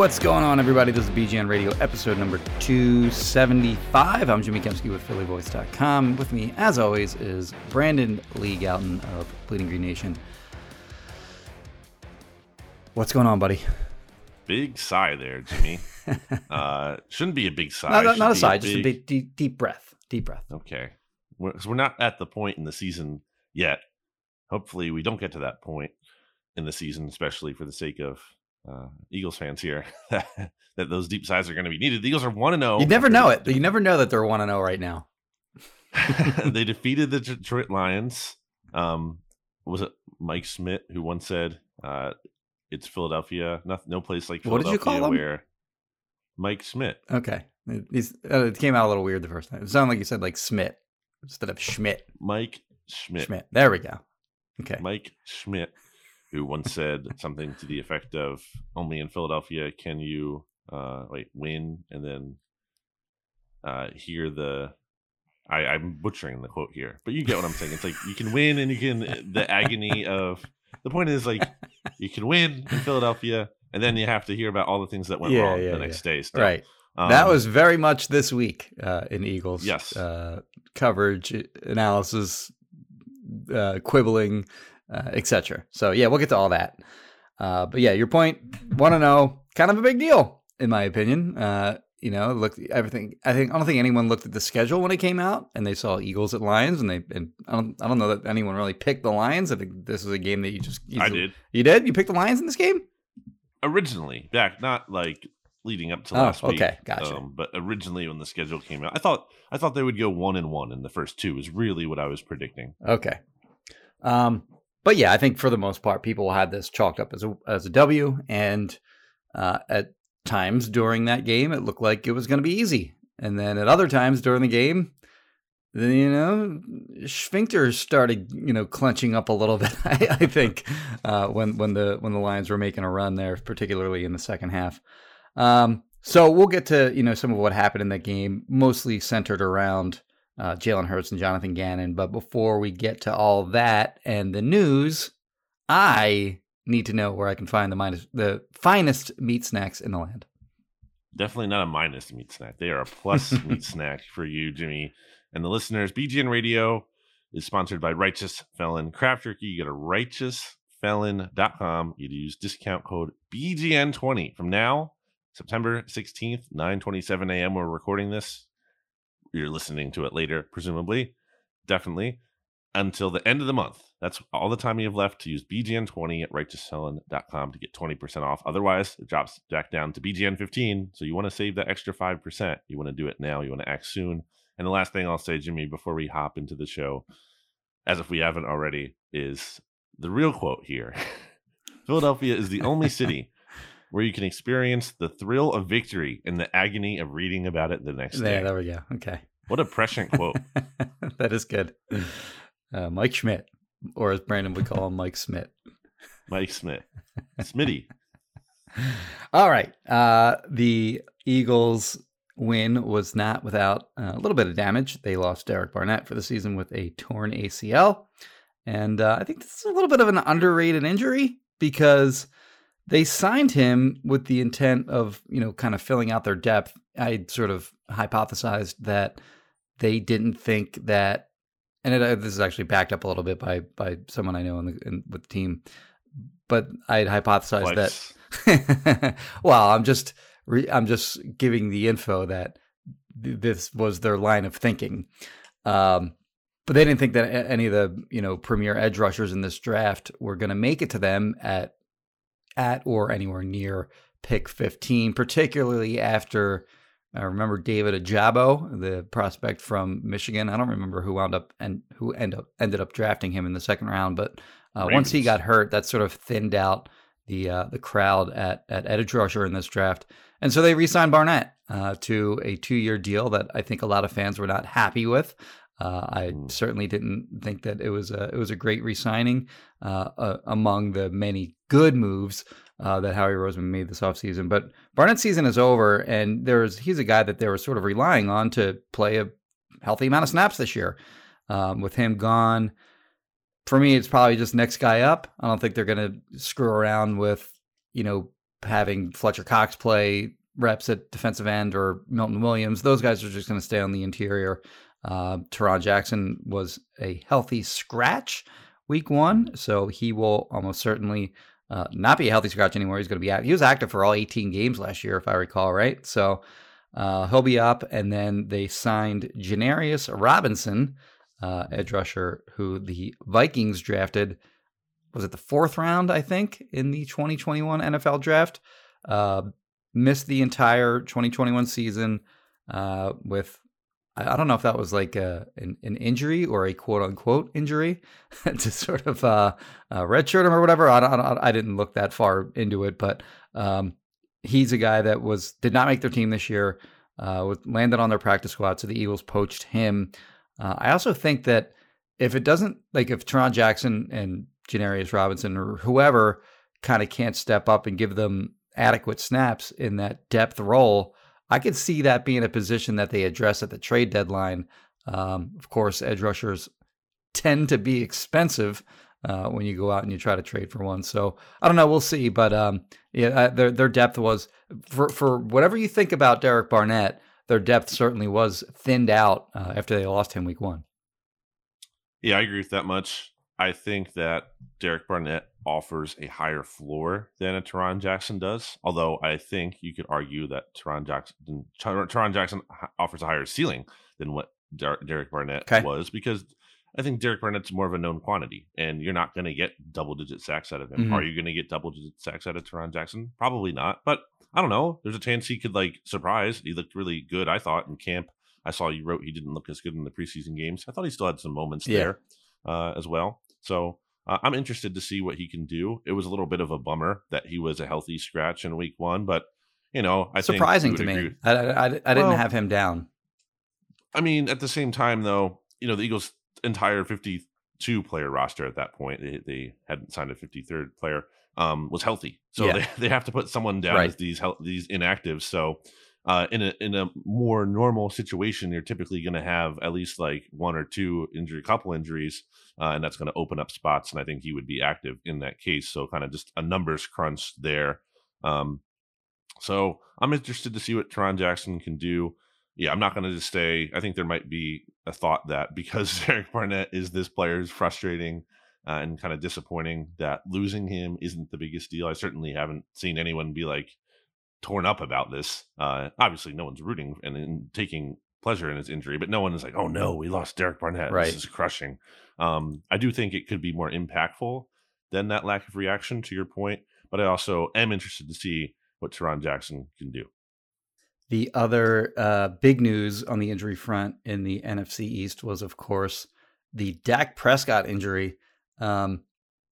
What's going on, everybody? This is BGN Radio, episode number 275. I'm Jimmy Kempski with PhillyVoice.com. With me, as always, is Brandon Lee Gowton of Bleeding Green Nation. What's going on, buddy? Big sigh there, Jimmy. uh, shouldn't be a big sigh. Not, not, Should not a sigh, just a big- big, deep, deep breath. Deep breath. Okay, we're, 'cause we're not at the point in the season yet. Hopefully, we don't get to that point in the season, especially for the sake of uh, Eagles fans here. that those deep sides are going to be needed. The Eagles are one to zero. You never know it. You never know that they're 1 0 right now. they defeated the Detroit Lions. Um, was it Mike Schmidt who once said, uh, "It's Philadelphia, no, no place like What did you Philadelphia." call him? Where Mike Schmidt. Okay. It, uh, it came out a little weird the first time. It sounded like you said like Schmidt instead of Schmidt. Mike Schmidt. Schmidt. There we go. Okay. Mike Schmidt, who once said something to the effect of "Only in Philadelphia can you uh, like win and then uh, hear the." I, I'm butchering the quote here, but you get what I'm saying. It's like you can win and you can the agony of. The point is like you can win in Philadelphia, and then you have to hear about all the things that went Yeah, wrong yeah, the next day. Still. Right. that Um, was very much this week uh, in Eagles. Yes. Uh, coverage, analysis, uh, quibbling, uh, etc. So yeah, we'll get to all that. Uh, but yeah, your point, want to know, kind of a big deal in my opinion. Uh, you know, look, everything. I think I don't think anyone looked at the schedule when it came out and they saw Eagles at Lions, and they and I don't I don't know that anyone really picked the Lions. I think this was a game that you just I easily- did You did? You picked the Lions in this game? originally back, not like leading up to Oh, last week. okay, gotcha. Um, but originally, when the schedule came out, I thought I thought they would go one and one in the first two. Is really what I was predicting. Okay. Um, but yeah, I think for the most part, people had this chalked up as a as a W, and uh, at times during that game, it looked like it was going to be easy, and then at other times during the game, you know, sphincters started you know clenching up a little bit. I, I think uh, when when the when the Lions were making a run there, particularly in the second half. Um, so we'll get to you know some of what happened in that game, mostly centered around uh, Jalen Hurts and Jonathan Gannon. But before we get to all that and the news, I need to know where I can find the minus, the finest meat snacks in the land. Definitely not a minus meat snack. They are a plus meat snack for you, Jimmy, and the listeners. BGN Radio is sponsored by Righteous Felon Craft Jerky. You go to righteousfelon.com. You use discount code BGN20 from now, September 16th, 9:27 a.m. We're recording this. You're listening to it later, presumably. Definitely until the end of the month. That's all the time you have left to use BGN20 at righteousfelon.com to get 20% off. Otherwise, it drops back down to BGN15. So you want to save that extra 5%. You want to do it now. You want to act soon. And the last thing I'll say, Jimmy, before we hop into the show, as if we haven't already, is the real quote here Philadelphia is the only city where you can experience the thrill of victory and the agony of reading about it the next There, day. there we go. Okay. What a prescient quote. that is good. Uh, Mike Schmidt, or as Brandon would call him, Mike Schmidt. Mike Smith. Smitty. All right. Uh, the Eagles win was not without uh, a little bit of damage. They lost Derek Barnett for the season with a torn ACL. And uh, I think this is a little bit of an underrated injury because they signed him with the intent of, you know, kind of filling out their depth. I sort of hypothesized that they didn't think that, and it, uh, this is actually backed up a little bit by by someone I know in the in, with the team, but I had hypothesized Flex. that. well, I'm just re- I'm just giving the info that th- this was their line of thinking. Um, but they didn't think that any of the you know premier edge rushers in this draft were going to make it to them at at or anywhere near pick 15, particularly after I remember David Ojabo, the prospect from Michigan. I don't remember who wound up and who end up ended up drafting him in the second round, but uh, once he got hurt, that sort of thinned out the uh, the crowd at at edge rusher in this draft, and so they re-signed Barnett uh, to a two year deal that I think a lot of fans were not happy with. Uh, I Mm. certainly didn't think that it was a it was a great re-signing uh, uh, among the many good moves uh, that Howie Roseman made this offseason. But Barnett's season is over, and there's he's a guy that they were sort of relying on to play a healthy amount of snaps this year. Um, with him gone, for me, it's probably just next guy up. I don't think they're going to screw around with you know having Fletcher Cox play reps at defensive end or Milton Williams. Those guys are just going to stay on the interior. Uh, Tarron Jackson was a healthy scratch week one, so he will almost certainly uh, not be a healthy scratch anymore. He's going to be out. He was active for all 18 games last year, if I recall right. So uh, he'll be up. And then they signed Janarius Robinson, uh, edge rusher, who the Vikings drafted. Was it the fourth round? I think in the 2021 NFL draft. Uh, missed the entire 2021 season uh, with I don't know if that was like a, an, an injury or a quote unquote injury to sort of uh, uh, redshirt him or whatever. I, I, didn't look that far into it, but um, he's a guy that was did not make their team this year. Uh, landed on their practice squad, so the Eagles poached him. Uh, I also think that if it doesn't like if Tarron Jackson and Janarius Robinson or whoever kind of can't step up and give them adequate snaps in that depth role, I could see that being a position that they address at the trade deadline. Um, of course, edge rushers tend to be expensive uh, when you go out and you try to trade for one. So I don't know. We'll see. But um, yeah, uh, their their depth was for for whatever you think about Derek Barnett. Their depth certainly was thinned out uh, after they lost him week one. Yeah, I agree with that much. I think that Derek Barnett offers a higher floor than a Tarron Jackson does. Although I think you could argue that Tarron Jackson, Tarron Jackson offers a higher ceiling than what Der- Derek Barnett Okay. was because I think Derek Barnett's more of a known quantity, and you're not going to get double digit sacks out of him. Mhm. Are you going to get double digit sacks out of Tarron Jackson? Probably not. But I don't know. There's a chance he could like surprise. He looked really good, I thought, in camp. I saw you wrote he didn't look as good in the preseason games. I thought he still had some moments Yeah. there uh, as well. So uh, I'm interested to see what he can do. It was a little bit of a bummer that he was a healthy scratch in week one, but you know, I Surprising to me. with- I, I, I, I didn't Well- have him down. I mean, at the same time, though, you know, the Eagles' entire 52 player roster at that point, they, they hadn't signed a 53rd player, um, was healthy. So Yeah. they, they have to put someone down Right. as these these inactives. So uh, in a in a more normal situation, you're typically going to have at least like one or two injury, couple injuries, uh, and that's going to open up spots. And I think he would be active in that case. So kind of just a numbers crunch there. Um, so I'm interested to see what Tarron Jackson can do yeah, I'm not going to just say. I think there might be a thought that because Derek Barnett is this player is frustrating uh, and kind of disappointing that losing him isn't the biggest deal. I certainly haven't seen anyone be like torn up about this. Uh, obviously, no one's rooting and, and taking pleasure in his injury, but no one is like, "Oh no, we lost Derek Barnett. Right. This is crushing." Um, I do think it could be more impactful than that lack of reaction. To your point, but I also am interested to see what Tarron Jackson can do. The other uh, big news on the injury front in the NFC East was, of course, the Dak Prescott injury. Um,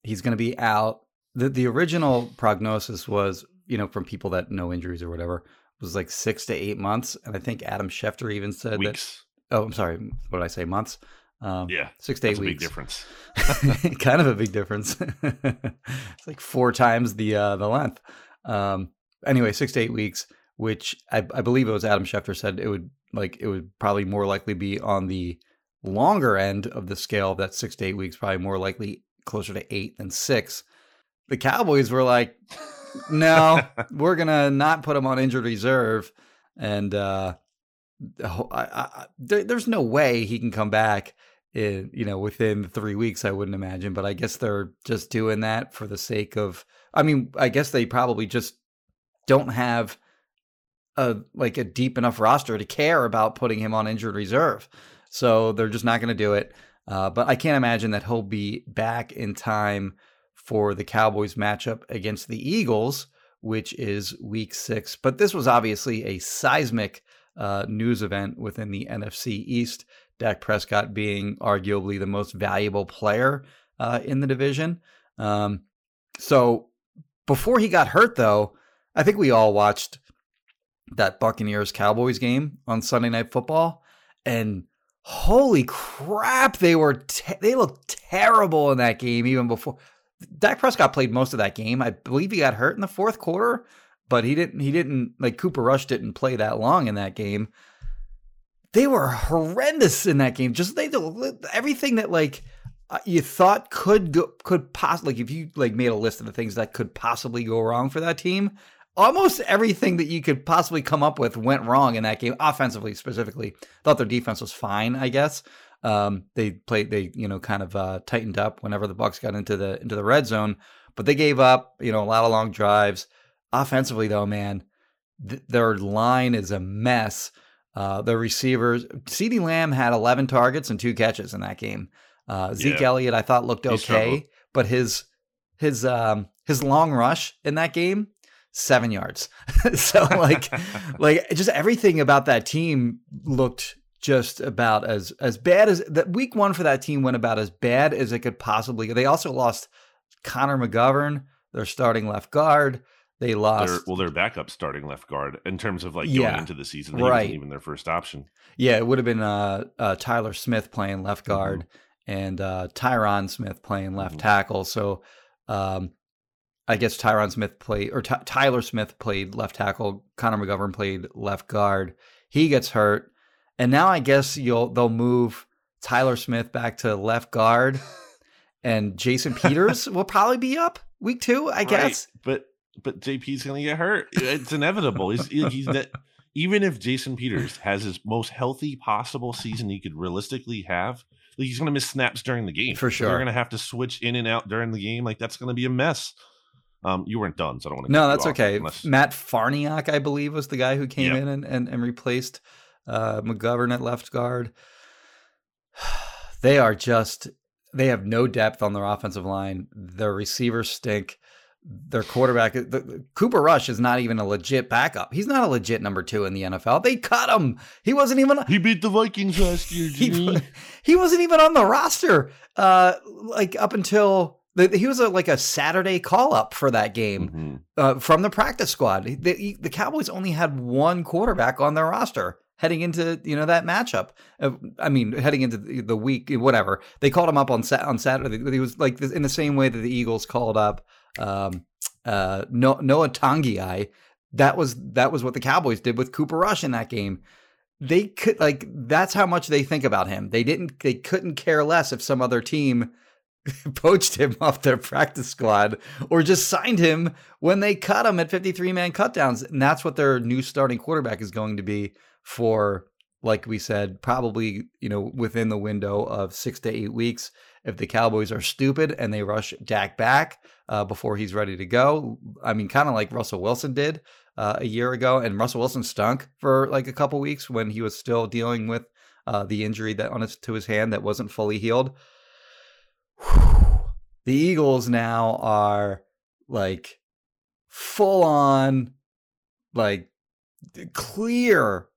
he's going to be out. The, the original prognosis was, you know, from people that know injuries or whatever, was like six to eight months. And I think Adam Schefter even said Weeks. that. Oh, I'm sorry. What did I say? Months? Um, Yeah, Six to eight That's a big weeks. difference. kind of a big difference. it's like four times the uh, the length. Um, anyway, six to eight weeks which I, I believe it was Adam Schefter said it would like it would probably more likely be on the longer end of the scale that six to eight weeks, probably more likely closer to eight than six. The Cowboys were like, no, we're gonna not put him on injured reserve, and uh, I, I, there, there's no way he can come back. In, you know, within three weeks, I wouldn't imagine. But I guess they're just doing that for the sake of. I mean, I guess they probably just don't have a like a deep enough roster to care about putting him on injured reserve. So they're just not going to do it. Uh, but I can't imagine that he'll be back in time for the Cowboys matchup against the Eagles, which is week six. But this was obviously a seismic uh, news event within the NFC East. Dak Prescott being arguably the most valuable player uh, in the division. Um, so before he got hurt, though, I think we all watched that Buccaneers Cowboys game on Sunday Night Football, and holy crap, they were te- they looked terrible in that game even before. Dak Prescott played most of that game. I believe he got hurt in the fourth quarter, but he didn't. He didn't like Cooper Rush didn't play that long in that game. They were horrendous in that game. Just they everything that like uh, you thought could go, could possibly like if you like made a list of the things that could possibly go wrong for that team almost everything that you could possibly come up with went wrong in that game, offensively specifically. Thought their defense was fine, I guess. Um, they played, they you know, kind of uh, tightened up whenever the Bucks got into the into the red zone, but they gave up, you know, a lot of long drives. Offensively, though, man, th- their line is a mess. Uh, the receivers, CeeDee Lamb had 11 targets and two catches in that game. Uh, Zeke yeah. Elliott, I thought looked okay, but his his um, his long rush in that game seven yards. so like like just everything about that team looked just about as as bad as that week one for that team went about as bad as it could possibly. They also lost Connor McGovern, their starting left guard. They lost. Their, well, their backup starting left guard in terms of like going yeah, into the season. He right. even their first option. Yeah, it would have been uh, uh, Tyler Smith playing left mm-hmm. guard mm-hmm. and uh, Tyron Smith playing left mm-hmm. tackle. So um, I guess Tyron Smith played, or T- Tyler Smith played left tackle. Connor McGovern played left guard. He gets hurt, and now I guess you'll they'll move Tyler Smith back to left guard, and Jason Peters will probably be up week two. I guess, but but JP's gonna get hurt. It's inevitable. he's he's that. Even if Jason Peters has his most healthy possible season he could realistically have, he's going to miss snaps during the game. For sure. They're going to have to switch in and out during the game. Like, that's going to be a mess. Um, you weren't done, so I don't want to. No, that's okay. Unless... Matt Farniok, I believe, was the guy who came yep. in and, and, and replaced uh, McGovern at left guard. They are just they have no depth on their offensive line. Their receivers stink. Their quarterback, the, Cooper Rush, is not even a legit backup. He's not a legit number two in the NFL. They cut him. He wasn't even. He beat the Vikings last year. he, he wasn't even on the roster. Uh, like up until he was a, like a Saturday call up for that game mm-hmm. uh, from the practice squad. The, the, Cowboys only had one quarterback on their roster heading into you know that matchup. I mean, heading into the, week, whatever they called him up on on Saturday. He was like in the same way that the Eagles called up um, uh, Noah Togiai. That was that was what the Cowboys did with Cooper Rush in that game. They could like that's how much they think about him. They didn't. They couldn't care less if some other team poached him off their practice squad or just signed him when they cut him at 53 man cutdowns. And that's what their new starting quarterback is going to be for, like we said, probably, you know, within the window of six to eight weeks. If the Cowboys are stupid and they rush Dak back uh, before he's ready to go, I mean, kind of like Russell Wilson did uh, a year ago. And Russell Wilson stunk for like a couple weeks when he was still dealing with uh, the injury that on his, to his hand that wasn't fully healed the Eagles now are like full on, like clear.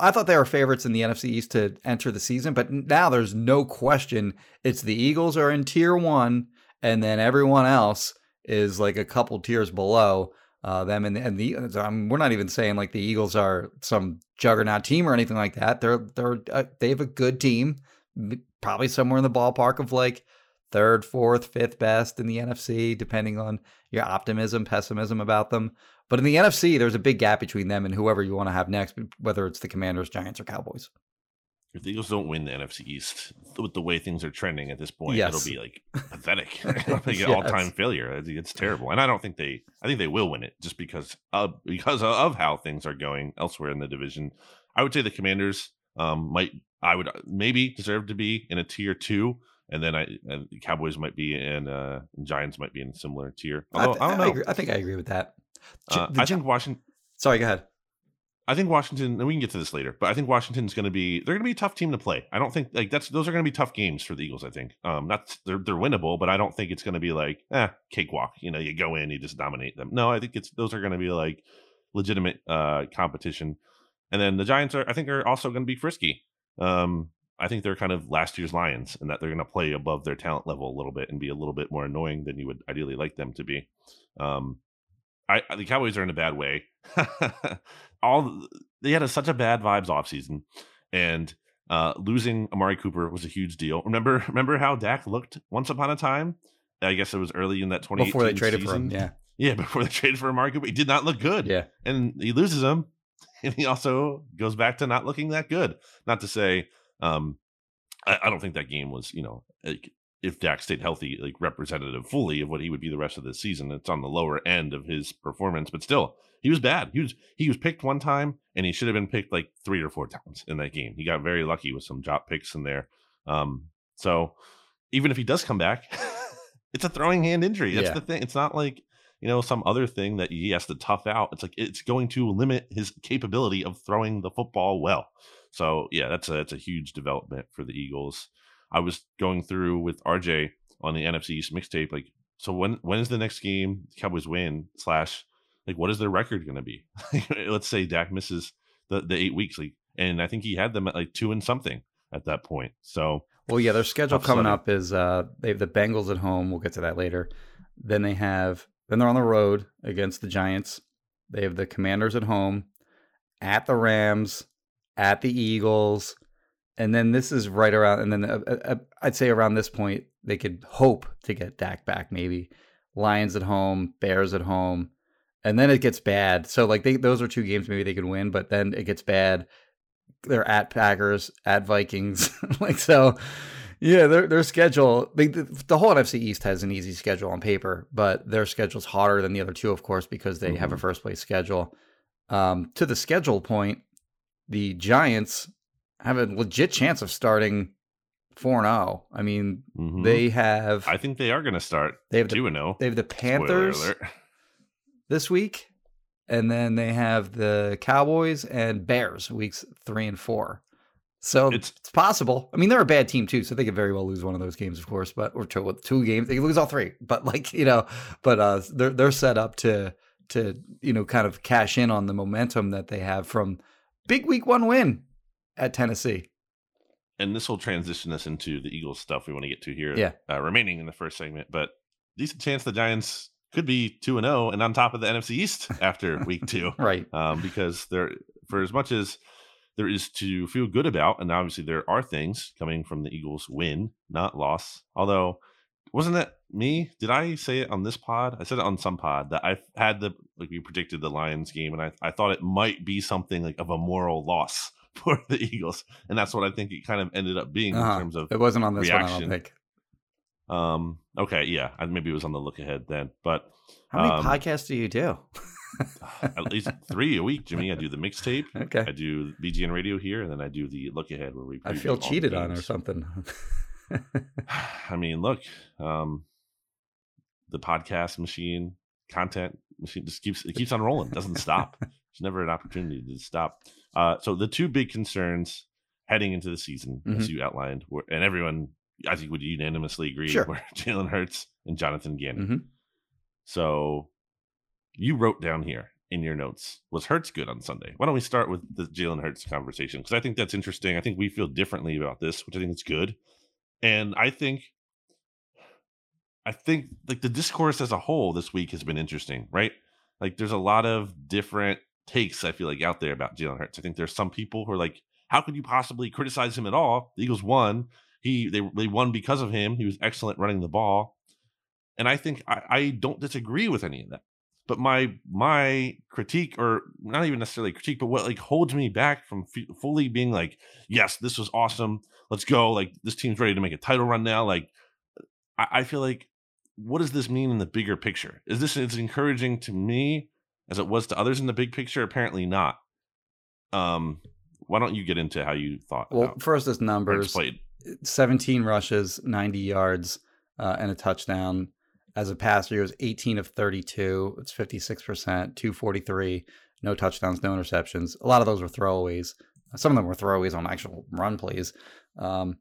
I thought they were favorites in the NFC East to enter the season, but now there's no question it's the Eagles are in tier one, and then everyone else is like a couple tiers below uh, them. And, and the we're not even saying like the Eagles are some juggernaut team or anything like that. They're they're uh, they have a good team, probably somewhere in the ballpark of like third, fourth, fifth best in the NFC, depending on your optimism, pessimism about them. But in the NFC, there's a big gap between them and whoever you want to have next, whether it's the Commanders, Giants, or Cowboys. If the Eagles don't win the NFC East with the way things are trending at this point, Yes. it'll be like pathetic, like an Yes. all-time failure. It's- It's terrible, and I don't think they. I think they will win it just because of because of how things are going elsewhere in the division. I would say the Commanders um, might. I would maybe deserve to be in a tier two, and then I and Cowboys might be in. Uh, and Giants might be in a similar tier. I, Although I, th- don't know. agree- I think I agree with that. Uh, I Gi- think Washington. Sorry, go ahead. I think Washington, and we can get to this later, but I think Washington's going to be they're going to be a tough team to play. I don't think like that's those are going to be tough games for the Eagles. I think um not they're they're winnable, but I don't think it's going to be like eh cakewalk. You know, you go in, you just dominate them. No, I think it's those are going to be like legitimate uh competition. And then the Giants are I think are also going to be frisky. Um I think they're kind of last year's Lions and that they're going to play above their talent level a little bit and be a little bit more annoying than you would ideally like them to be. Um I, I- the Cowboys are in a bad way. All they had a, such a bad vibes offseason, and uh, losing Amari Cooper was a huge deal. Remember, remember how Dak looked once upon a time? I guess it was early in that 2018 Before they traded for season. him, yeah, yeah, before they traded for Amari Cooper, he did not look good. yeah. and he loses him, and he also goes back to not looking that good. Not to say, um, I, I don't think that game was, you know, like if Dak stayed healthy, like representative fully of what he would be the rest of the season. It's on the lower end of his performance, but still, he was bad. He was he was picked one time, and he should have been picked like three or four times in that game. He got very lucky with some drop picks in there. Um, so even if he does come back, it's a throwing hand injury. That's Yeah. the thing. It's not like you know some other thing that he has to tough out. It's like it's going to limit his capability of throwing the football well. So yeah, that's a that's a huge development for the Eagles. I was going through with RJ on the NFC East mixtape. Like, so when when is the next game the Cowboys win? Slash, like, what is their record going to be? Let's say Dak misses the the eight weeks, like, and I think he had them at like two and something at that point. So Well, yeah, their schedule coming up is uh, they have the Bengals at home. We'll get to that later. Then they have then they're on the road against the Giants. They have the Commanders at home, at the Rams, at the Eagles, and then this is right around. And then uh, uh, I'd say around this point they could hope to get Dak back. Maybe Lions at home, Bears at home, and then it gets bad. So like they those are two games maybe they could win, but then it gets bad. They're at Packers, at Vikings, like so. Yeah, their their schedule. They, the, whole NFC East has an easy schedule on paper, but their schedule's harder than the other two, of course, because they have a Mhm. first place schedule. Um, to the schedule point, the Giants have a legit chance of starting four and zero. I mean, mhm. they have I think they are going to start they have two and zero. they have the Panthers this week, and then they have the Cowboys and Bears weeks three and four. So it's, It's- possible. I mean, they're a bad team too, so they could very well lose one of those games, of course. But or two, two games, they could lose all three. But like you know, but uh, they're they're set up to to you know kind of cash in on the momentum that they have from big week one win at Tennessee. and this will transition us into the Eagles stuff we want to get to here. Yeah. uh, remaining in the first segment, but decent chance the Giants could be two and zero and on top of the NFC East after week two. Right. um, because there, for as much as there is to feel good about, and obviously there are things coming from the Eagles' win, not loss. Although, wasn't that me? Did I say it on this pod? I said it on some pod that I had the like we predicted the Lions game, and I I thought it might be something like of a moral loss for the Eagles, and that's what I think it kind of ended up being Uh-huh. in terms of It wasn't on this one, I Reaction. don't think. um. Okay, yeah, I- maybe it was on the look ahead then, but How many Um, podcasts do you do? at least three a week, Jimmy. I do the mixtape. Okay. I do BGN radio here, and then I do the look ahead where we. I feel cheated on or something. I mean, look, um, the podcast machine, content machine just keeps it keeps on rolling, doesn't stop. There's never an opportunity to stop. Uh, so the two big concerns heading into the season, as you outlined, were, and everyone I think would unanimously agree, Sure. were Jalen Hurts and Jonathan Gannon. Mhm. So you wrote down here in your notes was Hurts good on Sunday? Why don't we start with the Jalen Hurts conversation because I think that's interesting. I think we feel differently about this, which I think is good, and I think. I think like the discourse as a whole this week has been interesting, right? Like there's a lot of different takes I feel like out there about Jalen Hurts. I think there's some people who are like, how could you possibly criticize him at all? The Eagles won, He they they won because of him. He was excellent running the ball, and I think I, I don't disagree with any of that. But my my critique, or not even necessarily critique, but what like holds me back from f- fully being like, yes, this was awesome. Let's go. Like this team's ready to make a title run now. Like I, I feel like what does this mean in the bigger picture? Is this as encouraging to me as it was to others in the big picture? Apparently not. Um, why don't you get into how you thought? Well, first is numbers. played. 17 rushes, 90 yards, uh, and a touchdown. As a passer, he was 18 of 32. It's 56%, 243. No touchdowns, no interceptions. A lot of those were throwaways. Some of them were throwaways on actual run plays. Um,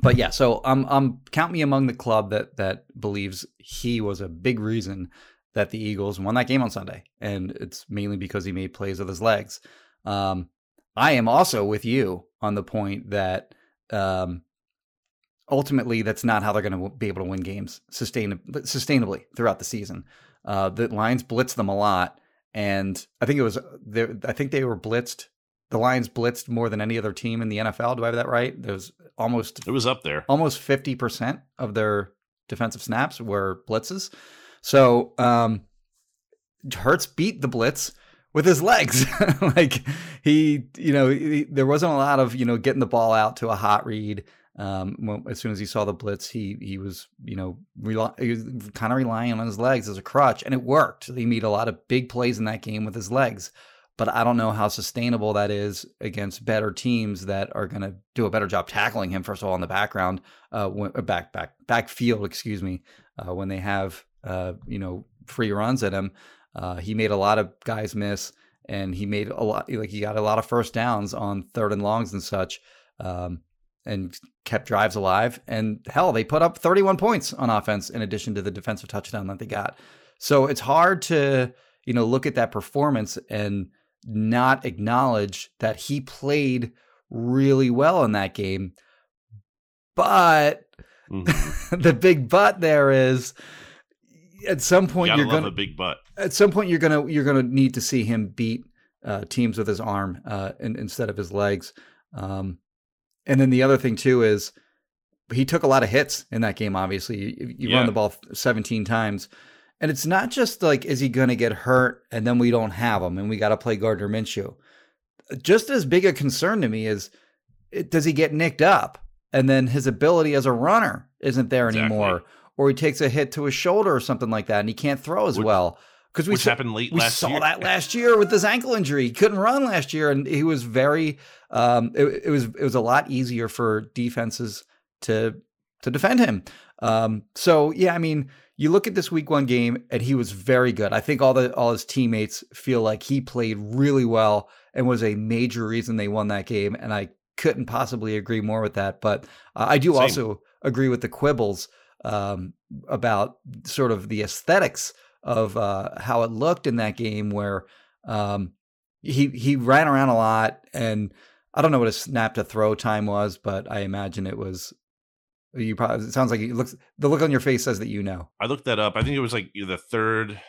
but yeah, so I'm I'm count me among the club that that believes he was a big reason that the Eagles won that game on Sunday, and it's mainly because he made plays with his legs. Um, I am also with you on the point that um, ultimately that's not how they're going to be able to win games sustain, sustainably throughout the season. Uh, the Lions blitz them a lot, and I think it was I think they were blitzed. The Lions blitzed more than any other team in the NFL. Do I have that right? There's almost It was up there. almost 50% of their defensive snaps were blitzes. So um, Hurts beat the blitz with his legs. like he, you know, he, there wasn't a lot of, you know, getting the ball out to a hot read. Um, when, as soon as he saw the blitz, he he was, you know, rely, he was kind of relying on his legs as a crutch, and it worked. He made a lot of big plays in that game with his legs but I don't know how sustainable that is against better teams that are going to do a better job tackling him. First of all, in the background, uh, uh, back back backfield, excuse me, uh, when they have uh, you know free runs at him, uh, he made a lot of guys miss, and he made a lot like he got a lot of first downs on third and longs and such. Um, and kept drives alive. And hell, they put up 31 points on offense in addition to the defensive touchdown that they got. So it's hard to, you know, look at that performance and not acknowledge that he played really well in that game. But mm-hmm. the big but there is at some point you are gonna a big butt. At some point you're gonna you're gonna need to see him beat uh, teams with his arm uh, in, instead of his legs. Um, and then the other thing too is he took a lot of hits in that game. Obviously, you, you yeah. run the ball 17 times. And it's not just like, is he going to get hurt and then we don't have him and we got to play Gardner Minshew? Just as big a concern to me is does he get nicked up and then his ability as a runner isn't there exactly. anymore? Or he takes a hit to his shoulder or something like that and he can't throw as which, well. Because we, saw, we saw year. that last year with his ankle injury. He couldn't run last year, and he was very. Um, it, it was it was a lot easier for defenses to to defend him. Um, so yeah, I mean, you look at this week one game and he was very good. I think all the all his teammates feel like he played really well and was a major reason they won that game. And I couldn't possibly agree more with that. But uh, I do Same. also agree with the quibbles um, about sort of the aesthetics of uh, how it looked in that game, where um, he he ran around a lot and. I don't know what his snap to throw time was, but I imagine it was you probably it sounds like it looks the look on your face says that you know. I looked that up. I think it was like the third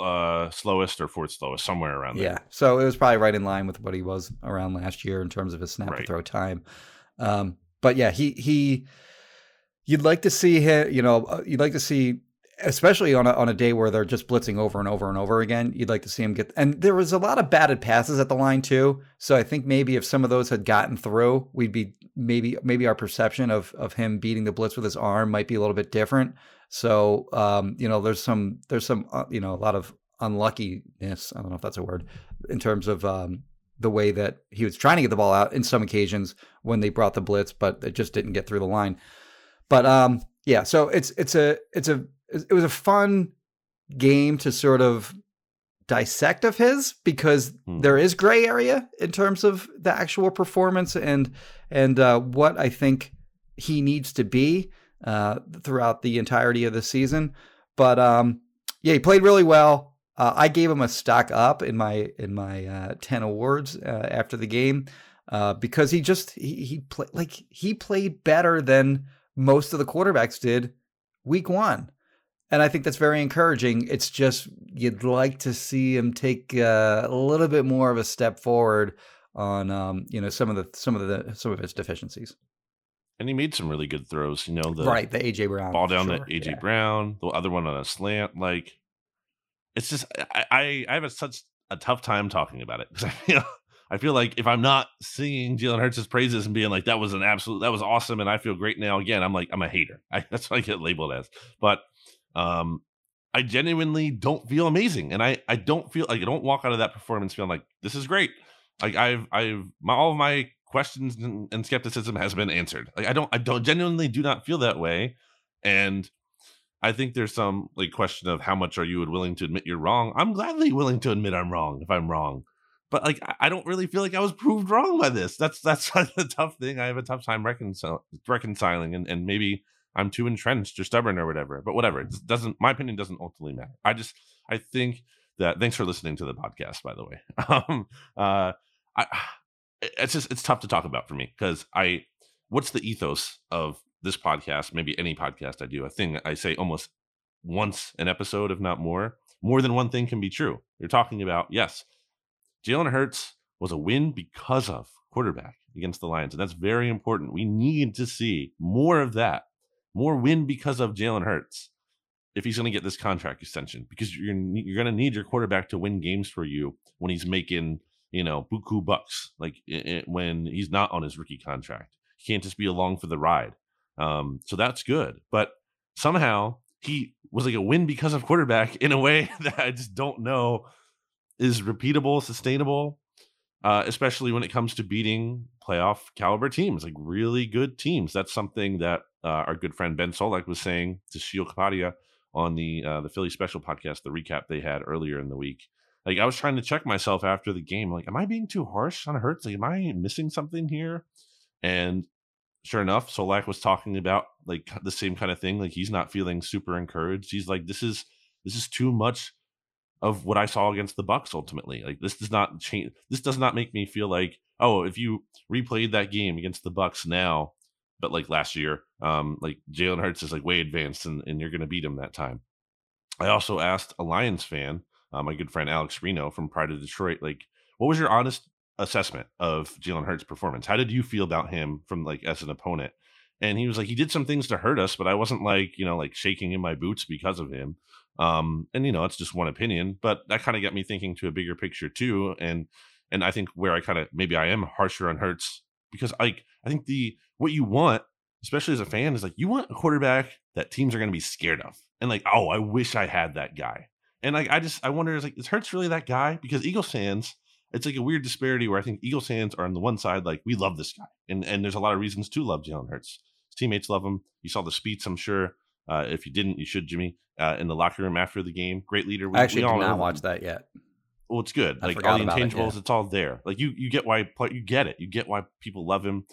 uh slowest or fourth slowest, somewhere around there. Yeah. So it was probably right in line with what he was around last year in terms of his snap right. to throw time. Um, but yeah, he he you'd like to see him, you know, uh, you'd like to see especially on a, on a day where they're just blitzing over and over and over again, you'd like to see him get. And there was a lot of batted passes at the line too. So I think maybe if some of those had gotten through, we'd be maybe maybe our perception of of him beating the blitz with his arm might be a little bit different. So um, you know, there's some there's some uh, you know a lot of unluckiness. I don't know if that's a word in terms of um, the way that he was trying to get the ball out in some occasions when they brought the blitz, but it just didn't get through the line. But um, yeah, so it's it's a it's a it was a fun game to sort of dissect of his because hmm. there is gray area in terms of the actual performance and and uh, what I think he needs to be uh, throughout the entirety of the season. But um, yeah, he played really well. Uh, I gave him a stock up in my in my uh, ten awards uh, after the game uh, because he just he, he played like he played better than most of the quarterbacks did week one and I think that's very encouraging. It's just you'd like to see him take uh, a little bit more of a step forward on um, you know some of the some of the some of his deficiencies. And he made some really good throws. You know, the right, the AJ Brown ball down sure, to AJ yeah. Brown, the other one on a slant. Like, it's just I I, I have a, such a tough time talking about it because I feel I feel like if I'm not singing Jalen Hurts' praises and being like that was an absolute that was awesome and I feel great now again, I'm like I'm a hater. I, that's what I get labeled as. But um, I genuinely don't feel amazing, and I I don't feel like I don't walk out of that performance feeling like this is great. Like I've I've my all of my questions and, and skepticism has been answered. Like I don't I don't genuinely do not feel that way, and I think there's some like question of how much are you willing to admit you're wrong. I'm gladly willing to admit I'm wrong if I'm wrong, but like I- don't really feel like I was proved wrong by this. That's that's the tough thing. I have a tough time reconcil- reconciling, and and maybe I'm too entrenched or stubborn or whatever. But whatever, it doesn't. My opinion doesn't ultimately matter. I just I think that. Thanks for listening to the podcast, by the way. Um, uh, I it's just it's tough to talk about for me because I what's the ethos of this podcast, maybe any podcast I do, a thing I say almost once an episode, if not more. More than one thing can be true. You're talking about, yes, Jalen Hurts was a win because of quarterback against the Lions. And that's very important. We need to see more of that, more win because of Jalen Hurts if he's going to get this contract extension because you're you're going to need your quarterback to win games for you when he's making you know buku bucks like i- i- when he's not on his rookie contract. He can't just be along for the ride. Um, so that's good. But somehow he was like a win because of quarterback in a way that I just don't know is repeatable, sustainable, uh, especially when it comes to beating playoff caliber teams, like really good teams. That's something that our good friend Ben Solak was saying to Sheil Kapadia on the uh, the Philly Special podcast, the recap they had earlier in the week. Like I was trying to check myself after the game, like, am I being too harsh on Hurts? Like, am I missing something here? And sure enough, Solak was talking about like the same kind of thing. Like he's not feeling super encouraged. He's like, this is this is too much of what I saw against the Bucks ultimately. Like this does not change this does not make me feel like, oh, if you replayed that game against the Bucks now, but like last year, um, like Jalen Hurts is like way advanced and, and you're gonna beat him that time. I also asked a Lions fan, uh, my good friend Alex Reno from Pride of Detroit, like, what was your honest assessment of Jalen Hurts' performance? How did you feel about him from like as an opponent? And he was like, he did some things to hurt us, but I wasn't like, you know, like shaking in my boots because of him. Um, and you know, it's just one opinion, but that kind of got me thinking to a bigger picture too. And and I think where I kind of maybe I am harsher on Hurts because like I think the what you want, especially as a fan, is like you want a quarterback that teams are going to be scared of, and like, oh, I wish I had that guy. And like, I just I wonder, is like, is Hurts really that guy? Because Eagles fans, it's like a weird disparity where I think Eagles fans are on the one side like we love this guy, and and there's a lot of reasons to love Jalen Hurts. His teammates love him. You saw the speech, I'm sure. Uh, if you didn't, you should, Jimmy, uh, in the locker room after the game. Great leader. We, I actually we all did not watch him. that yet. Well, it's good. I Like all the about it, intangibles, yeah. it's all there. Like you, you get why you get it. You get why people love him.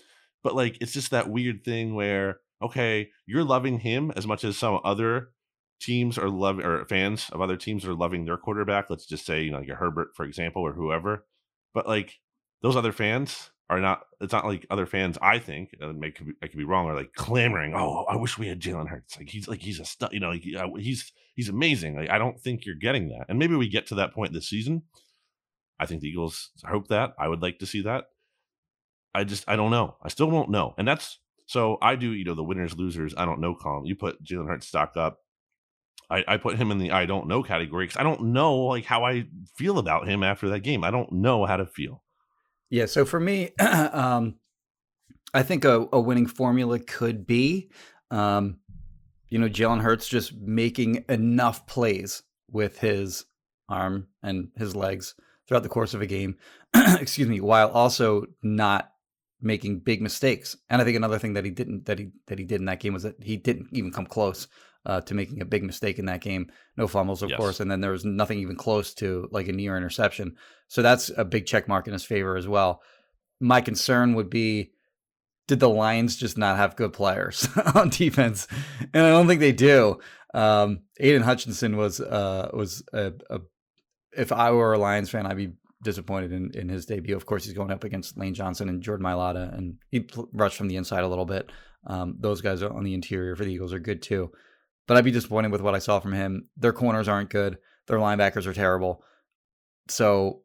But like, it's just that weird thing where okay, you're loving him as much as some other teams are loving or fans of other teams are loving their quarterback. Let's just say you know, like a Herbert, for example, or whoever. But like those other fans are not. It's not like other fans. I think and may could be, I could be wrong. Are like clamoring. Oh, I wish we had Jalen Hurts. Like he's like he's a stud. You know, like, uh, he's he's amazing. Like I don't think you're getting that. And maybe we get to that point this season. I think the Eagles hope that. I would like to see that. I just I don't know. I still won't know. And that's so I do, you know, the winners, losers, I don't know column. You put Jalen Hurts stock up. I, I put him in the I don't know category because I don't know like how I feel about him after that game. I don't know how to feel. Yeah. So for me, um, I think a, a winning formula could be, um, you know, Jalen Hurts just making enough plays with his arm and his legs throughout the course of a game, excuse me, while also not making big mistakes. And I think another thing that he didn't that he that he did in that game was that he didn't even come close uh, to making a big mistake in that game. No fumbles, of Yes. course, and then there was nothing even close to like a near interception. So that's a big check mark in his favor as well. My concern would be did the Lions just not have good players on defense? And I don't think they do. Um, Aidan Hutchinson was uh, was a, a if I were a Lions fan, I'd be disappointed in, in his debut. Of course, he's going up against Lane Johnson and Jordan Mailata, and he rushed from the inside a little bit. Um, those guys on the interior for the Eagles are good too. But I'd be disappointed with what I saw from him. Their corners aren't good. Their linebackers are terrible. So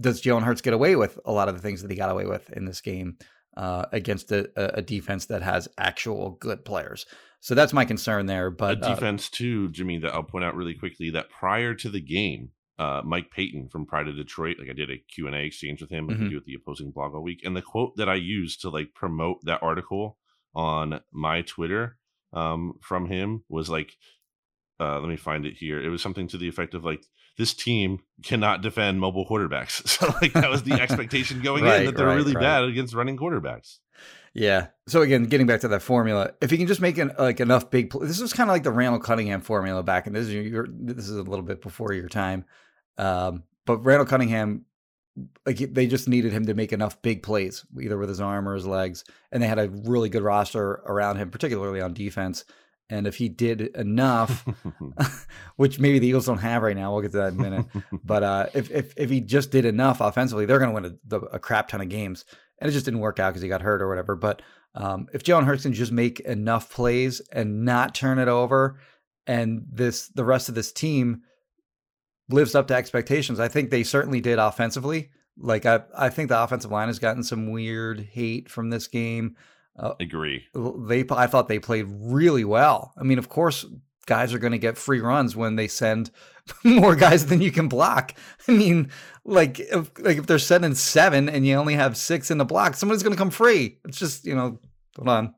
does Jalen Hurts get away with a lot of the things that he got away with in this game? uh, against a, a defense that has actual good players. So that's my concern there. But a defense uh, too, Jimmy. That I'll point out really quickly that prior to the game, uh, Mike Payton from Pride of Detroit, like I did a Q and A exchange with him, like mm-hmm. do with the opposing blog all week, and the quote that I used to like promote that article on my Twitter um, from him was like, uh, let me find it here. It was something to the effect of like, this team cannot defend mobile quarterbacks. So like that was the expectation going right, in that they're right, really right. bad against running quarterbacks. Yeah. So again, getting back to that formula, if you can just make an, like enough big, pl- this was kind of like the Randall Cunningham formula back in this. Is this is a little bit before your time, um, but Randall Cunningham, like they just needed him to make enough big plays, either with his arm or his legs, and they had a really good roster around him, particularly on defense. And if he did enough, which maybe the Eagles don't have right now, we'll get to that in a minute. but uh, if, if if he just did enough offensively, they're going to win a, a, crap ton of games. And it just didn't work out because he got hurt or whatever. But um, if Jalen Hurts can just make enough plays and not turn it over, and this the rest of this team lives up to expectations, I think they certainly did offensively. Like I, I think the offensive line has gotten some weird hate from this game. Uh, Agree. They, I thought they played really well. I mean, of course, guys are going to get free runs when they send more guys than you can block. I mean, like if, like if they're sending seven and you only have six in the block, somebody's going to come free. It's just you know, hold on.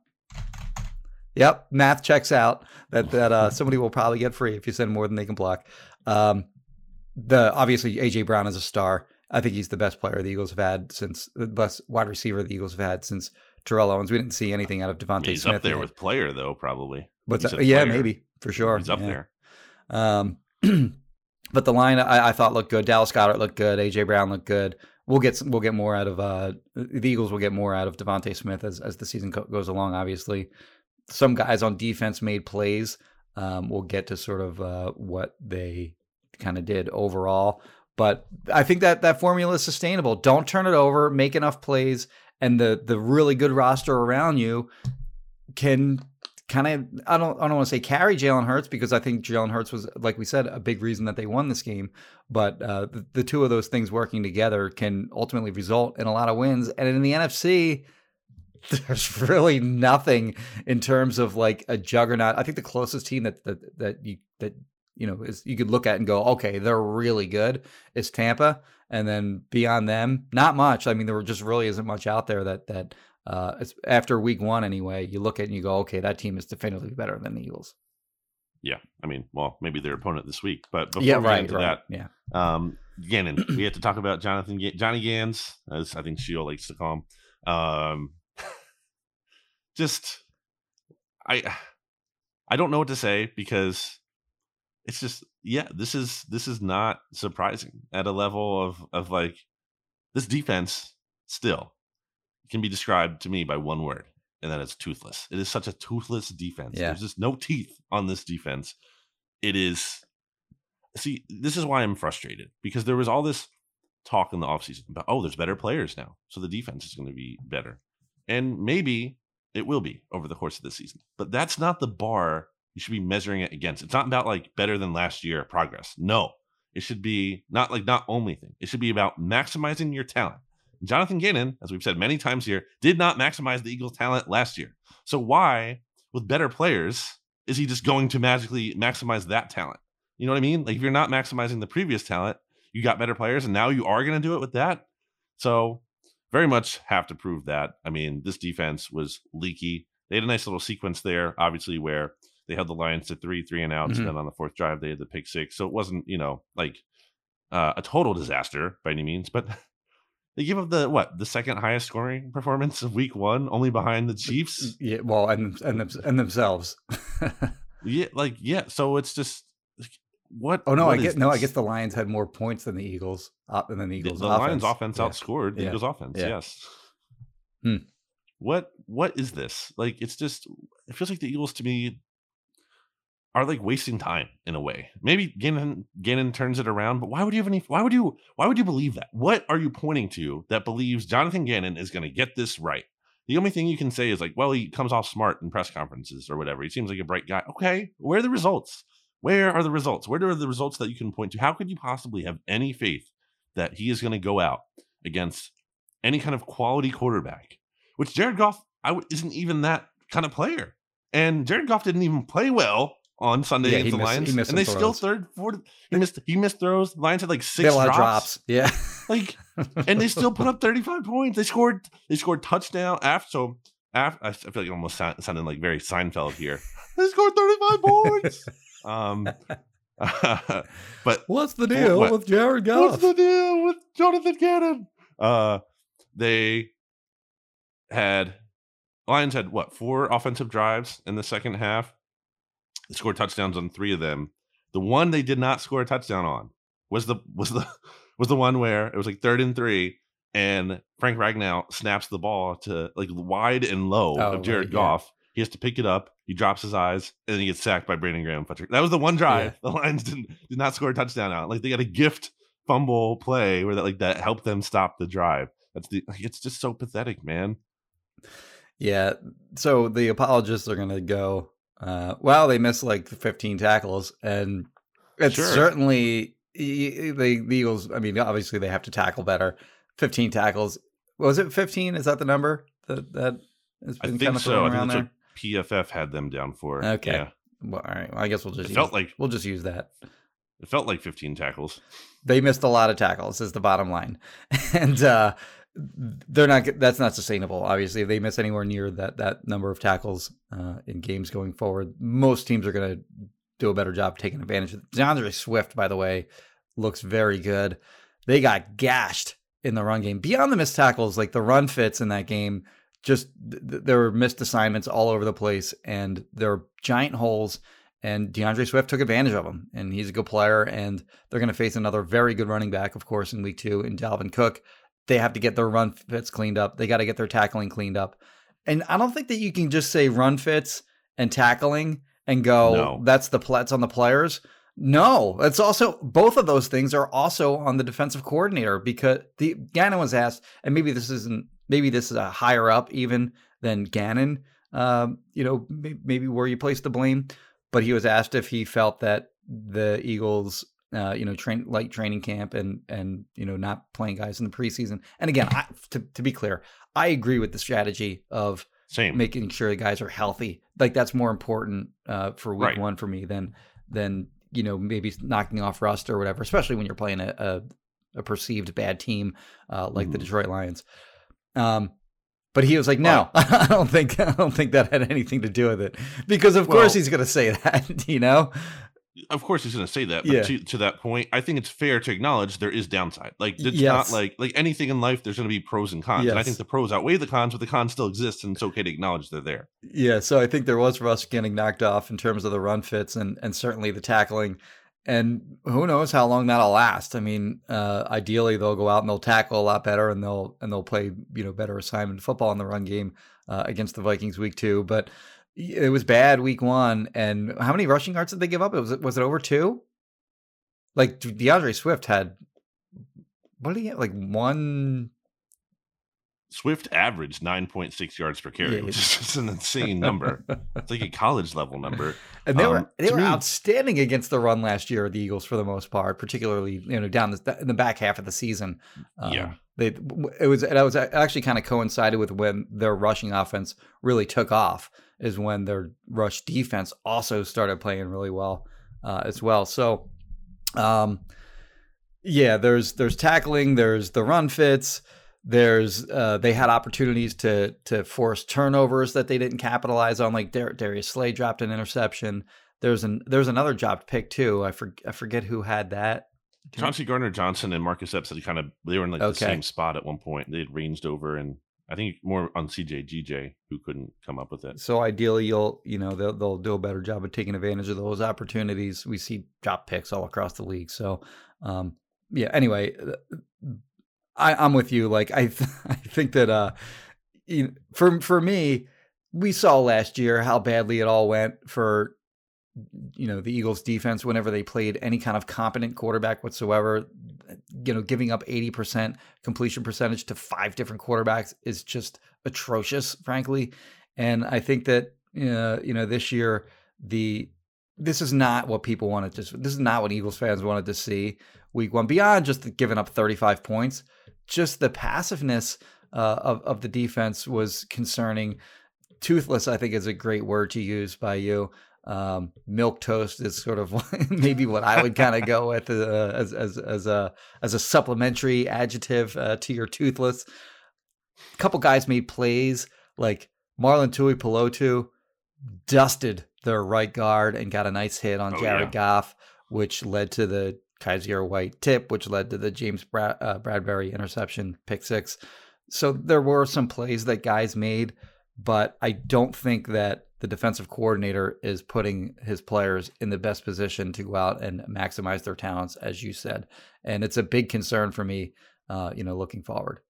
Yep, math checks out. That that uh, somebody will probably get free if you send more than they can block. Um, the obviously AJ Brown is a star. I think he's the best player the Eagles have had since the best wide receiver the Eagles have had since Terrell Owens. We didn't see anything out of DeVonta he's Smith. up there with player though, probably. But yeah, maybe for sure. He's up yeah. there. Um, but the line I, I, thought looked good. Dallas Goedert looked good. AJ Brown looked good. We'll get some, we'll get more out of uh, the Eagles. Will get more out of DeVonta Smith as as the season co- goes along. Obviously, some guys on defense made plays. Um, we'll get to sort of uh, what they kind of did overall. But I think that that formula is sustainable. Don't turn it over. Make enough plays, and the the really good roster around you can kind of I don't I don't want to say carry Jalen Hurts because I think Jalen Hurts was like we said a big reason that they won this game. But uh, the, the two of those things working together can ultimately result in a lot of wins. And in the NFC, there's really nothing in terms of like a juggernaut. I think the closest team that that that you that you know is you could look at and go, okay, they're really good. Is Tampa, and then beyond them, not much. I mean, there just really isn't much out there that that uh, it's after week one anyway, you look at it and you go, okay, that team is definitively better than the Eagles. Yeah, I mean, well, maybe their opponent this week, but before yeah, we right, get into right, that, yeah, um, Gannon, we have to talk about Jonathan Johnny Gans, as I think Sheil likes to call him. Um, just, I, I don't know what to say because it's just, yeah, this is this is not surprising at a level of of like this defense still can be described to me by one word, and that is toothless. It is such a toothless defense. Yeah. There's just no teeth on this defense. It is. See, this is why I'm frustrated because there was all this talk in the offseason about, oh, there's better players now. So the defense is going to be better. And maybe it will be over the course of the season. But that's not the bar you should be measuring it against. It's not about like better than last year progress. No, it should be not like not only thing. It should be about maximizing your talent. Jonathan Gannon, as we've said many times here, did not maximize the Eagles' talent last year. So why, with better players, is he just going to magically maximize that talent? You know what I mean? Like if you're not maximizing the previous talent, you got better players, and now you are going to do it with that. So very much have to prove that. I mean, this defense was leaky. They had a nice little sequence there, obviously, where they held the Lions to three, three and outs, mm-hmm. and then on the fourth drive they had the pick six. So it wasn't, you know, like uh, a total disaster by any means, but They give up the what the second highest scoring performance of Week One, only behind the Chiefs. Yeah, well, and and and themselves. yeah, like yeah. So it's just what? Oh no, what I get no. I guess the Lions had more points than the Eagles. Uh, than the Eagles. The, the Lions offense yeah. outscored the yeah. Eagles offense. Yeah. Yes. Hmm. What what is this? Like it's just it feels like the Eagles to me are like wasting time in a way. Maybe Gannon Gannon turns it around, but why would you have any? Why would you? Why would you believe that? What are you pointing to that believes Jonathan Gannon is going to get this right? The only thing you can say is like, well, he comes off smart in press conferences or whatever. He seems like a bright guy. Okay, where are the results? Where are the results? Where are the results that you can point to? How could you possibly have any faith that he is going to go out against any kind of quality quarterback which Jared Goff I w- isn't even that kind of player. And Jared Goff didn't even play well on Sunday Yeah, against he the missed- Lions, and they some still third, fourth. He missed. He missed throws. Lions had like They six had a lot of drops. drops. Yeah. Like, and they still put up 35 points. They scored. They scored touchdown after. So after, I feel like it almost sound, sounding like very Seinfeld here. They scored 35 points. Um, but What's the deal what- with Jared Goff? What's the deal with Jonathan Gannon? Uh, they had Lions had what four offensive drives in the second half. They scored touchdowns on three of them. The one they did not score a touchdown on was the was the was the one where it was like third and three, and Frank Ragnow snaps the ball to like wide and low Oh, of Jared right, yeah. Goff. He has to pick it up. He drops his eyes, and then he gets sacked by Brandon Graham. Fletcher. That was the one drive the Lions didn't did not score a touchdown on. Like they got a gift fumble play where that like that helped them stop the drive. That's the like, it's just so pathetic, man. Yeah. So the apologists are going to go, uh, well, they missed like 15 tackles. And it's Sure. certainly the, the Eagles. I mean, obviously they have to tackle better. 15 tackles. Was it 15? Is that the number that, that has I been think kind of so. thrown I around think there? that's what PFF had them down for. Okay. Yeah. Well, all right. Well, I guess we'll just It use, felt like we'll just use that. it felt like 15 tackles. they missed a lot of tackles is the bottom line and uh they're not that's not sustainable obviously if they miss anywhere near that that number of tackles uh in games going forward most teams are going to do a better job taking advantage of. DeAndre Swift by the way looks very good they got gashed in the run game beyond the missed tackles like the run fits in that game just th- th- there were missed assignments all over the place and there were giant holes and DeAndre Swift took advantage of them and he's a good player and they're going to face another very good running back, of course, in week two in Dalvin Cook. They have to get their run fits cleaned up. They got to get their tackling cleaned up. And I don't think that you can just say run fits and tackling and go, No. that's the that's on the players. No, it's also both of those things are also on the defensive coordinator because the Gannon was asked, and maybe this isn't maybe this is a higher up even than Gannon. Um, you know, maybe where you place the blame, but he was asked if he felt that the Eagles, uh, you know, train light training camp and and you know not playing guys in the preseason. And again, I, to to be clear, I agree with the strategy of Same. making sure the guys are healthy. Like that's more important uh, for week Right. one for me than than you know maybe knocking off rust or whatever. Especially when you're playing a a, a perceived bad team uh, like the Mhm. Detroit Lions. Um, but he was like, "No, I don't think I don't think that had anything to do with it," because of course he's going to say that, you know. Of course he's going to say that but Yeah. to, to that point i think it's fair to acknowledge there is downside like it's Yes. not like like anything in life there's going to be pros and cons and i think the pros outweigh the cons but the cons still exist and it's okay to acknowledge they're there Yeah, so I think there was Russ getting knocked off in terms of the run fits and and certainly the tackling. And who knows how long that'll last? I mean, uh, ideally they'll go out and they'll tackle a lot better and they'll and they'll play you know better assignment football in the run game uh, against the Vikings week two. But it was bad week one. And how many rushing yards did they give up? It was was it over two? Like DeAndre Swift had what did he have? Like one swift averaged 9.6 yards per carry Yeah, which is just an insane number it's like a college level number And they Um, were they were me- outstanding against the run last year, the Eagles for the most part, particularly you know down the, in the back half of the season. Um, Yeah. they it was it was actually kind of coincided with when their rushing offense really took off. Is when their rush defense also started playing really well uh, as well. So, um, yeah, there's there's tackling, there's the run fits. There's uh, they had opportunities to to force turnovers that they didn't capitalize on. Like Dar- Darius Slay dropped an interception. There's an there's another dropped pick too. I for, I forget who had that. chauncey gardner johnson and marcus epps had kind of they were in like the same spot at one point they had ranged over and i think more on cj gj who couldn't come up with it So ideally, you'll you know they'll they'll do a better job of taking advantage of those opportunities. We see drop picks all across the league. So, um, yeah. Anyway, uh, I, I'm with you. Like I th- I think that uh, you, for for me, we saw last year how badly it all went for you know the Eagles defense whenever they played any kind of competent quarterback whatsoever. You know, giving up 80% completion percentage to five different quarterbacks is just atrocious, frankly. And I think that uh, you know this year the this is not what people wanted to. This is not what Eagles fans wanted to see week one. Beyond just giving up 35 points, just the passiveness uh, of of the defense was concerning. Toothless, I think, is a great word to use by you. Um, milk toast is sort of maybe what I would kind of go with uh, as as as a as a supplementary adjective uh, to your toothless. A couple guys made plays like Marlon Tuipulotu dusted their right guard and got a nice hit on Oh, Jared yeah. Goff, which led to the Kyzir White tip, which led to the James Brad, uh, Bradberry interception pick six. So there were some plays that guys made, but I don't think that the defensive coordinator is putting his players in the best position to go out and maximize their talents, as you said. And it's a big concern for me, uh, you know, looking forward.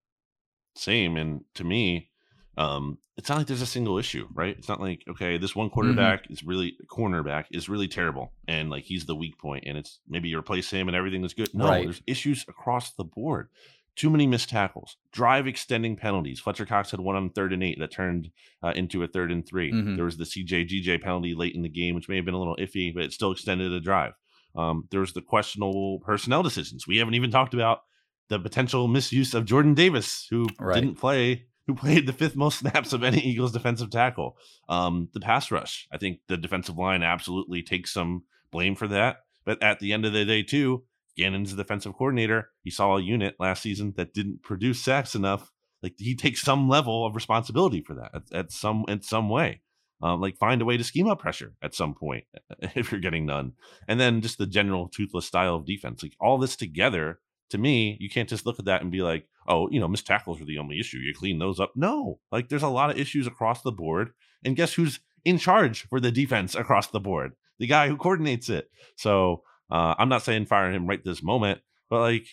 Same. And to me, um, it's not like there's a single issue, right? It's not like, okay, this one Mm-hmm. quarterback is really cornerback is really terrible and like he's the weak point and it's maybe you replace him and everything is good. No, Right. there's issues across the board. Too many missed tackles, drive extending penalties. Fletcher Cox had one on third and eight that turned uh, into a third and 3 Mhm. There was the CJ GJ penalty late in the game, which may have been a little iffy, but it still extended the drive. Um, there was the questionable personnel decisions. We haven't even talked about the potential misuse of Jordan Davis, who Right. didn't play, who played the fifth most snaps of any Eagles defensive tackle. Um, the pass rush. I think the defensive line absolutely takes some blame for that. But at the end of the day, too, Gannon's the defensive coordinator. He saw a unit last season that didn't produce sacks enough. Like he takes some level of responsibility for that at, at some in some way. Um, like find a way to scheme up pressure at some point if you're getting none. And then just the general toothless style of defense. Like all this together, to me, you can't just look at that and be like, oh, you know, missed tackles are the only issue. You clean those up. No, like there's a lot of issues across the board. And guess who's in charge for the defense across the board? The guy who coordinates it. So uh, I'm not saying fire him right this moment, but like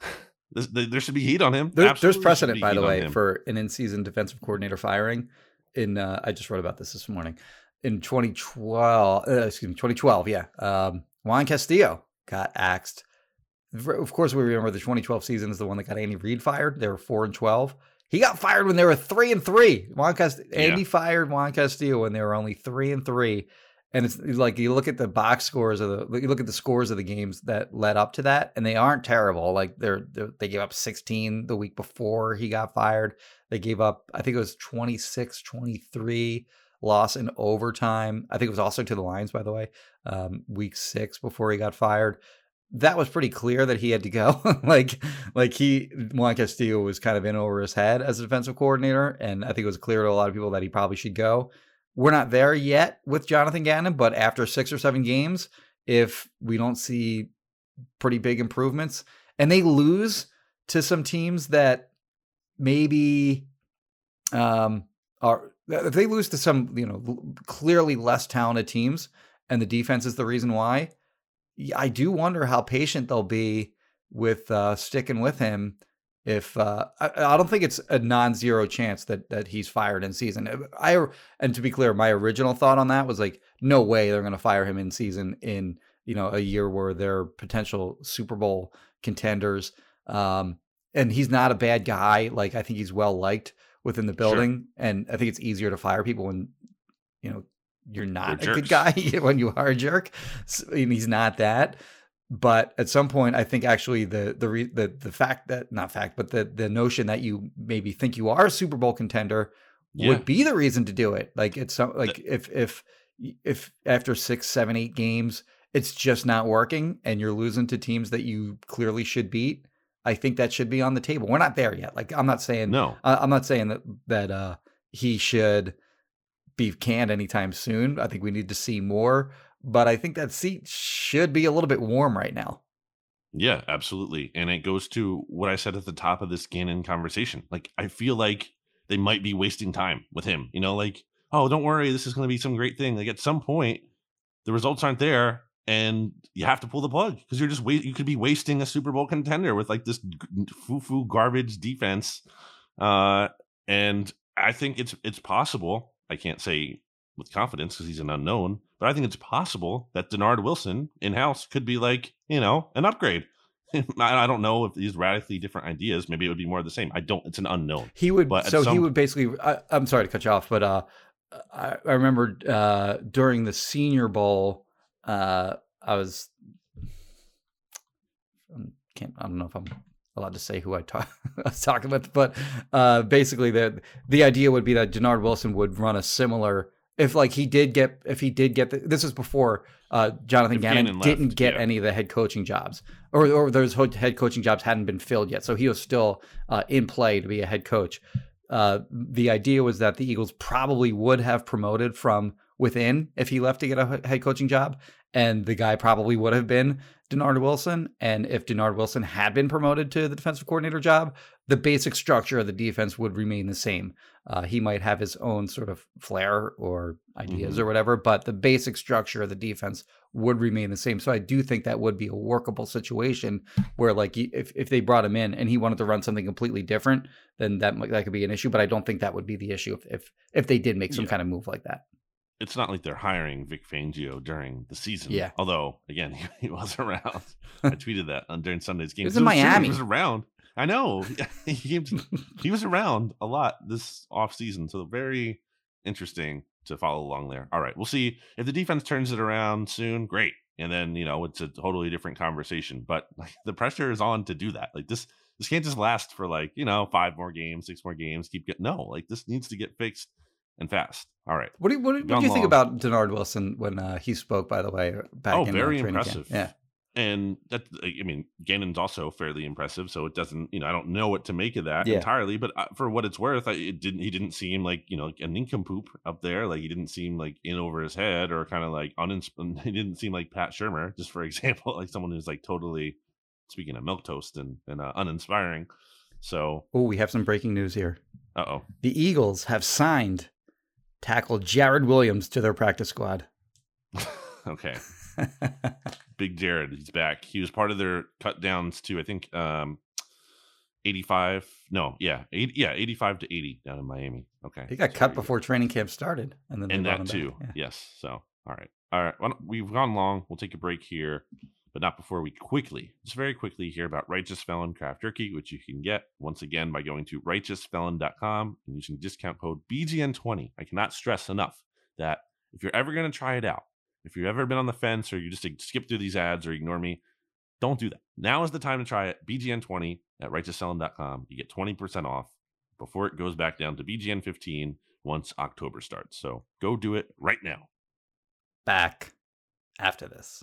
this, there there should be heat on him. There, there's precedent, by the way, for an in-season defensive coordinator firing. In uh, I just wrote about this this morning. In 2012, uh, excuse me, 2012, yeah, um, Juan Castillo got axed. Of course, we remember the 2012 season is the one that got Andy Reid fired. They were four and 12. He got fired when they were three and three. Juan Cast- Andy fired Juan Castillo when they were only three and three. And it's like you look at the box scores of the you look at the scores of the games that led up to that, and they aren't terrible. Like they're, they're they gave up 16 the week before he got fired. They gave up I think it was 26, 23 loss in overtime. I think it was also to the Lions, by the way, um, week six before he got fired. That was pretty clear that he had to go. like, like he Juan Castillo was kind of in over his head as a defensive coordinator, and I think it was clear to a lot of people that he probably should go. We're not there yet with Jonathan Gannon, but after six or seven games, if we don't see pretty big improvements, and they lose to some teams that maybe um, are if they lose to some you know clearly less talented teams, and the defense is the reason why. I do wonder how patient they'll be with uh, sticking with him. If uh, I, I don't think it's a non-zero chance that that he's fired in season. I and to be clear, my original thought on that was like, no way they're going to fire him in season in you know a year where they're potential Super Bowl contenders. Um, and he's not a bad guy. Like I think he's well liked within the building, and I think it's easier to fire people when you know you're not a good guy when you are a jerk. So, and he's not that. But at some point, I think actually the the re, the the fact that not fact, but the the notion that you maybe think you are a Super Bowl contender Yeah. would be the reason to do it. Like it's some like if if if after six, seven, eight games, it's just not working, and you're losing to teams that you clearly should beat. I think that should be on the table. We're not there yet. Like I'm not saying No. I- I'm not saying that that uh, he should be canned anytime soon. I think we need to see more, but I think that seat should be a little bit warm right now. Yeah, absolutely. And it goes to what I said at the top of this Gannon conversation. Like, I feel like they might be wasting time with him. You know, like, oh, don't worry, this is going to be some great thing. Like, at some point, the results aren't there, and you have to pull the plug because you're just wait. You could be wasting a Super Bowl contender with like this foo foo garbage defense. Uh, and I think it's it's possible. I can't say with confidence because he's an unknown, but I think it's possible that Dennard Wilson in house could be like, you know, an upgrade. I don't know if these radically different ideas, maybe it would be more of the same. I don't, it's an unknown. He would But so he would basically. I, I'm sorry to cut you off, but uh, I, I remember uh, during the Senior Bowl, uh, I was. I can't. I don't know if I'm allowed to say who I, talk, I was talking with, but uh, basically the the idea would be that Dennard Wilson would run a similar if like he did get if he did get the, this was before uh, Jonathan If Gannon, Gannon didn't get yeah. any of the head coaching jobs or or those head coaching jobs hadn't been filled yet, so he was still uh, in play to be a head coach. Uh, the idea was that the Eagles probably would have promoted from within if he left to get a head coaching job, and the guy probably would have been Dennard Wilson. And if Dennard Wilson had been promoted to the defensive coordinator job, the basic structure of the defense would remain the same. Uh, he might have his own sort of flair or ideas Mhm. or whatever, but the basic structure of the defense would remain the same. So I do think that would be a workable situation where, like, if if they brought him in and he wanted to run something completely different, then that that could be an issue. But I don't think that would be the issue if if, if they did make some Yeah. kind of move like that. It's not like they're hiring Vic Fangio during the season. Yeah. Although, again, he, he was around. I tweeted that on during Sunday's game. was So in Miami. He was around. I know. he, came he was around a lot this off season. So very interesting to follow along there. All right. We'll see if the defense turns it around soon. Great. And then, you know, it's a totally different conversation. But like, the pressure is on to do that. Like this, this can't just last for like, you know, five more games, six more games, keep getting no, like this needs to get fixed and fast. All right. What do you, what, what do you think about Dennard Wilson when uh, he spoke? By the way, back Oh, in uh, very training camp? impressive. Yeah, and that I mean, Gannon's also fairly impressive. So it doesn't, you know, I don't know what to make of that Yeah. entirely. But uh, for what it's worth, I, it didn't. He didn't seem like you know a nincompoop up there. Like he didn't seem like in over his head or kind of like unins- He didn't seem like Pat Shurmur, just for example, like someone who's like totally speaking of milk toast and and uh, uninspiring. So, Oh, we have some breaking news here. uh oh, The Eagles have signed tackle Jarrid Williams to their practice squad. okay. Big Jared, he's back. He was part of their cut downs to I think um 85. No, yeah, 80, yeah, 85 to 80 down in Miami. Okay. he got cut before training camp started, and then And that too. Yeah. Yes. So, all right. All right. We've gone long. We'll take a break here, but not before we quickly, just very quickly hear about Righteous Felon Craft Jerky, which you can get once again by going to righteousfelon.com and using discount code BGN20. I cannot stress enough that if you're ever going to try it out, if you've ever been on the fence or you just skip through these ads or ignore me, don't do that. Now is the time to try it. BGN20 at righteousfelon.com. You get 20% off before it goes back down to BGN15 once October starts. So go do it right now. Back after this.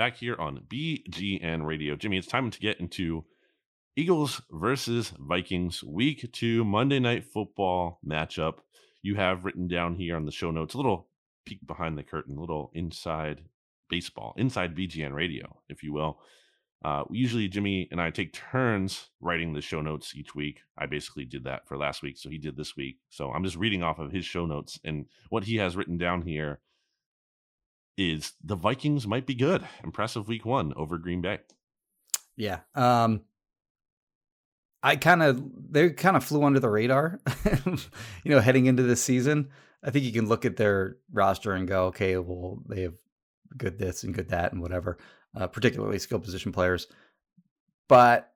Back here on BGN Radio. Jimmy, it's time to get into Eagles versus Vikings week two Monday night football matchup. You have written down here on the show notes a little peek behind the curtain, a little inside baseball, inside BGN Radio, if you will. Uh, usually, Jimmy and I take turns writing the show notes each week. I basically did that for last week, so he did this week. So I'm just reading off of his show notes, and what he has written down here is the Vikings might be good. Impressive week one over Green Bay. Yeah. Um I kind of they kind of flew under the radar, you know, heading into this season. I think you can look at their roster and go, okay, well, they have good this and good that and whatever, uh, particularly skill position players. But